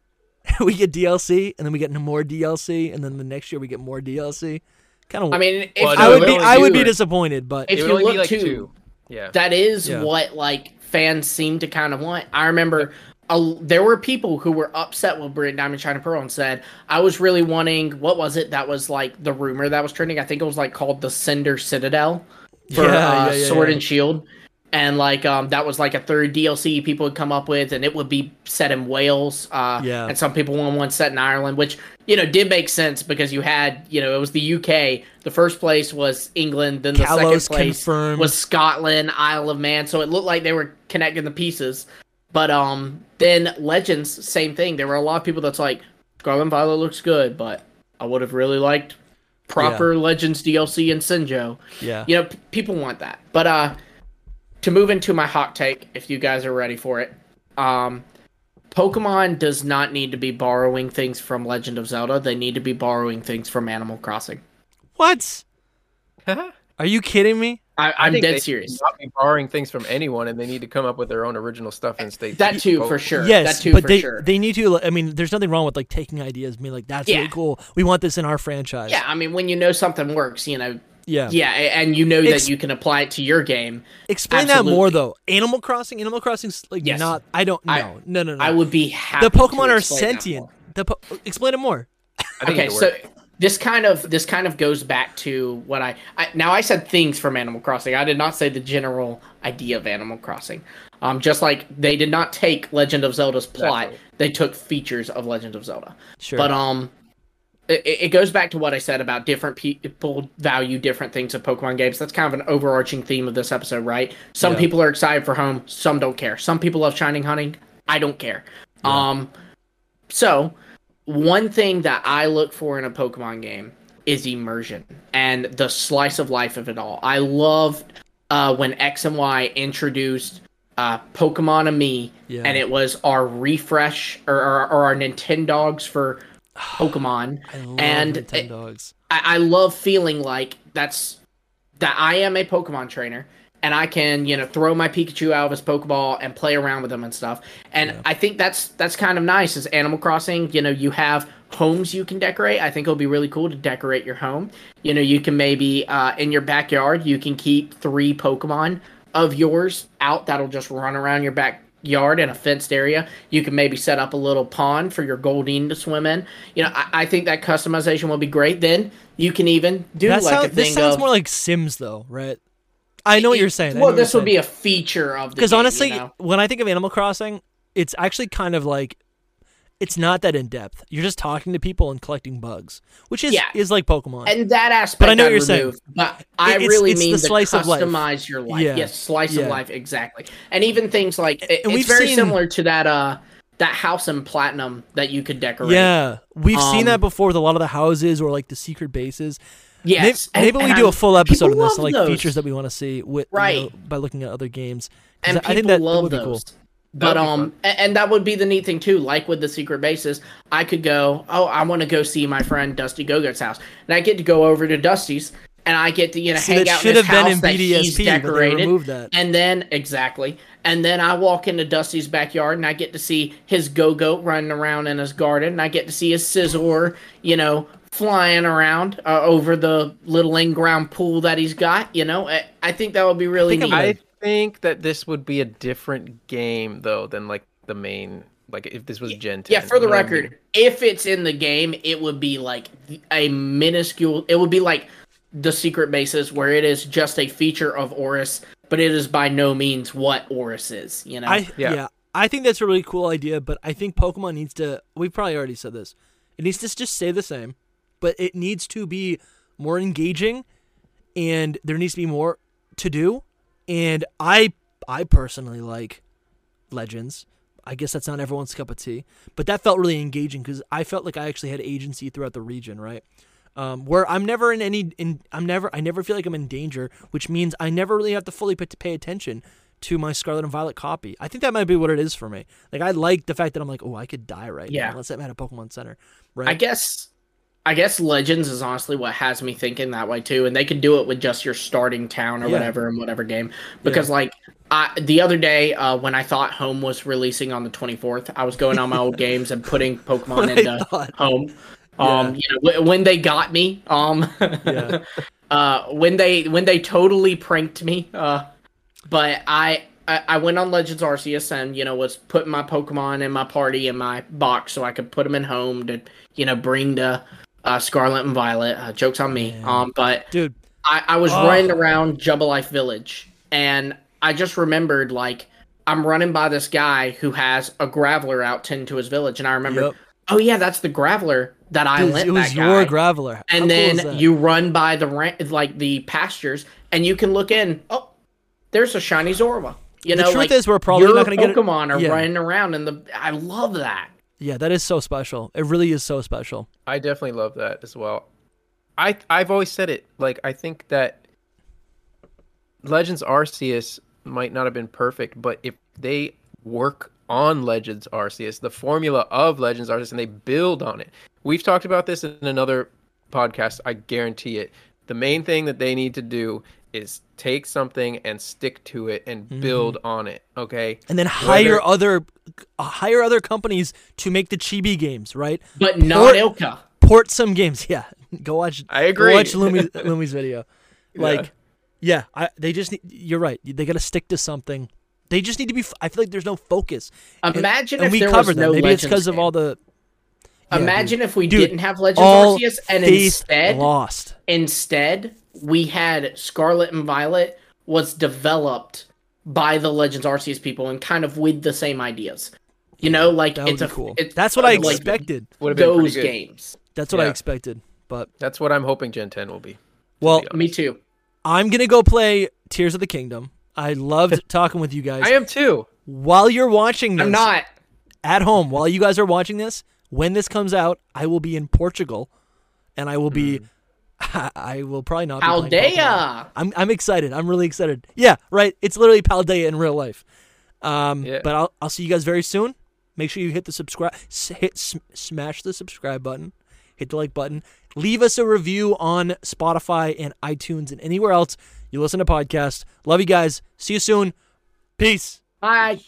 we get DLC and then we get more DLC and then the next year we get more DLC. Kind of.
I mean, if
Well,
I would be I would be disappointed, but
If you
only
look
be like
to-
two. Yeah.
That is
Yeah.
what like fans seem to kind of want. I remember a, there were people who were upset with Brilliant Diamond Shining Pearl and said, "I was really wanting what was it that was like the rumor that was trending? I think it was like called the Cinder Citadel for
Yeah,
uh,
yeah, yeah,
Sword and Shield." And like um, that was like a third DLC people would come up with, and it would be set in Wales. Uh,
Yeah.
And some people want one set in Ireland, which you know did make sense because you had you know it was the UK. The first place was England, then the
Kalos
second place
confirmed.
was Scotland, Isle of Man. So it looked like they were connecting the pieces. But um, then Legends, same thing. There were a lot of people that's like, Scarlet and Violet looks good, but I would have really liked proper Legends DLC and Sinjoh.
yeah.
You know, p- people want that. But uh, to move into my hot take, if you guys are ready for it, um, Pokemon does not need to be borrowing things from Legend of Zelda. They need to be borrowing things from Animal Crossing.
What? Are you kidding me?
I,
I
I'm
think
dead
should
serious.
Not be borrowing things from anyone, and they need to come up with their own original stuff and stay.
That too, for sure.
Yes,
that too,
but
for
they
sure.
they need to. I mean, there's nothing wrong with like taking ideas, and being like, "That's
Yeah.
really cool. We want this in our franchise."
Yeah, I mean, when you know something works, you know,
yeah,
yeah, and you know
Ex-
that you can apply it to your game,
Explain that more though. Animal Crossing. Animal Crossing's like
Yes.
not. I don't know.
I-
no, no, no.
I would be happy.
the Pokemon
to
are sentient. The po- explain it more.
I
Okay, so
work.
This kind of this kind of goes back to what I, I now I said things from Animal Crossing. I did not say the general idea of Animal Crossing. Um, just like they did not take Legend of Zelda's plot,
Exactly.
they took features of Legend of Zelda.
Sure.
But um, it, it goes back to what I said about different people value different things of Pokemon games. That's kind of an overarching theme of this episode, right? Some
Yeah.
people are excited for home, some don't care. Some people love Shiny Hunting. I don't care. Um, so one thing that I look for in a Pokemon game is immersion and the slice of life of it all. I love uh, when X and Y introduced uh, Pokemon-Amie,
Yeah.
and it was our refresh or, or, or our Nintendogs for Pokemon.
I love
and
Nintendogs.
I, I love feeling like that's that I am a Pokemon trainer and I can, you know, throw my Pikachu out of his Pokeball and play around with him and stuff. And I think that's that's kind of nice as Animal Crossing, you know, you have homes you can decorate. I think it'll be really cool to decorate your home. You know, you can maybe uh, in your backyard you can keep three Pokemon of yours out that'll just run around your backyard in a fenced area. You can maybe set up a little pond for your Goldeen to swim in. You know, I, I think that customization will be great. Then you can even do
That
like
sound-
a thing
this sounds
of
more like Sims though, right? I know what you're saying. I
well, this would be a feature of
because honestly,
you know?
when I think of Animal Crossing, it's actually kind of like it's not that in depth. You're just talking to people and collecting bugs, which is
Yeah.
is like Pokemon.
and that aspect,
But I know what you're saying.
But I
It's-
really
it's
mean
the
to
slice of life.
your life.
Yeah.
Yes, slice
Yeah.
of life, exactly. And even things like it, it's very
seen-
similar to that uh that house in platinum that you could decorate.
yeah, we've seen
Um,
that before with a lot of the houses or like the secret bases.
Yes.
Maybe,
and-
maybe we do a full episode on this, like
those.
features that we want to see with you know, by looking at other games.
and
I
people
think that, that
love
would be cool.
But um, and that would be the neat thing too. Like with the secret bases, I could go. Oh, I want to go see my friend Dusty Gogoat's house, and I get to go over to Dusty's, and I get to you know
See,
hang out in his
have been
house
in
that he's
BDSP, but
decorated.
that.
And then exactly, and then I walk into Dusty's backyard, and I get to see his Gogoat running around in his garden, and I get to see his Scizor, you know, flying around uh, over the little in-ground pool that he's got. You know, I, I think that would be really
think
neat.
I'm
I think that this would be a different game though than like the main. Like if this was Gen 10.
Yeah, for the
you know what I mean?
record, if it's in the game, it would be like a minuscule. It would be like the secret bases, where it is just a feature of ORAS, but it is by no means what ORAS is. You know,
I yeah.
Yeah.
I think that's a really cool idea, but I think Pokemon needs to. We've probably already said this. It needs to just stay the same, but it needs to be more engaging, and there needs to be more to do. And I, I personally like Legends. I guess that's not everyone's cup of tea, but that felt really engaging because I felt like I actually had agency throughout the region, right? Um, where I'm never in any, in I'm never, I never feel like I'm in danger, which means I never really have to fully pay, pay attention to my Scarlet and Violet copy. I think that might be what it is for me. Like I like the fact that I'm like, oh, I could die right
Yeah.
now. Let's say I'm at a Pokemon Center, right?
I guess I guess Legends is honestly what has me thinking that way too, and they can do it with just your starting town or
Yeah.
whatever in whatever game. Because like I, the other day uh, when I thought Home was releasing on the 24th, I was going on my old games and putting Pokemon into. Home. Um, you know, wh- when they got me, um,
Yeah.
uh, when they when they totally pranked me, uh, but I, I I went on Legends Arceus and you know was putting my Pokemon in my party in my box so I could put them in home to you know bring to uh, Scarlet and Violet. Uh, jokes on me. Um, but
dude.
I, I was
Oh.
running around Jubilife Village and I just remembered like I'm running by this guy who has a Graveler out tend to his village and I remember
Yep.
Oh yeah that's the Graveler that I
Dude,
lent
it was
that
your
guy.
Graveler.
And
cool is
then
that?
you run by the ra- like the pastures and you can look in oh there's a shiny Zorua you
The
know
truth
like,
is we're probably
your
not gonna get it-
Pokemon are
Yeah.
running around and the I love that
Yeah, that is so special. It really is so special.
I definitely love that as well. I I've always said it. Like I think that Legends Arceus might not have been perfect, but if they work on Legends Arceus, the formula of Legends Arceus, and they build on it. We've talked about this in another podcast. I guarantee it. The main thing that they need to do is take something and stick to it and build on it. Okay.
And then hire
Whether-
other uh, hire other companies to make the chibi games, right?
but not ILCA
Port some games. Yeah. Go watch
I
Go
agree.
watch Lumi's, Lumi's video. Like yeah, I, they just need, you're right. They got to stick to something. They just need to be f- I feel like there's no focus. And-
Imagine
and,
if
we
there was
covered that.
no
Maybe it's because of all the Yeah,
imagine
dude.
if we
Dude,
didn't have Legends
all
Arceus and instead
lost.
Instead, we had Scarlet and Violet was developed by the Legends Arceus people and kind of with the same ideas. You know, like
That would
it's
be
a
cool.
It's
That's what I
like
expected.
Would have been
Those games.
That's what I expected. But
That's what I'm hoping Gen 10 will be.
well,
Me too.
I'm gonna go play Tears of the Kingdom. I loved talking with you guys.
I am too.
while you're watching this,
I'm not.
at home while you guys are watching this. When this comes out, I will be in Portugal, and I will be. I will probably not. Be playing Pokemon.
Paldea.
I'm I'm excited. I'm really excited. Yeah, right. It's literally Paldea in real life. Um,
Yeah.
but I'll I'll see you guys very soon. Make sure you hit the subscribe, s- hit sm- smash the subscribe button, hit the like button, leave us a review on Spotify and iTunes and anywhere else you listen to podcasts. Love you guys. See you soon. Peace.
Bye.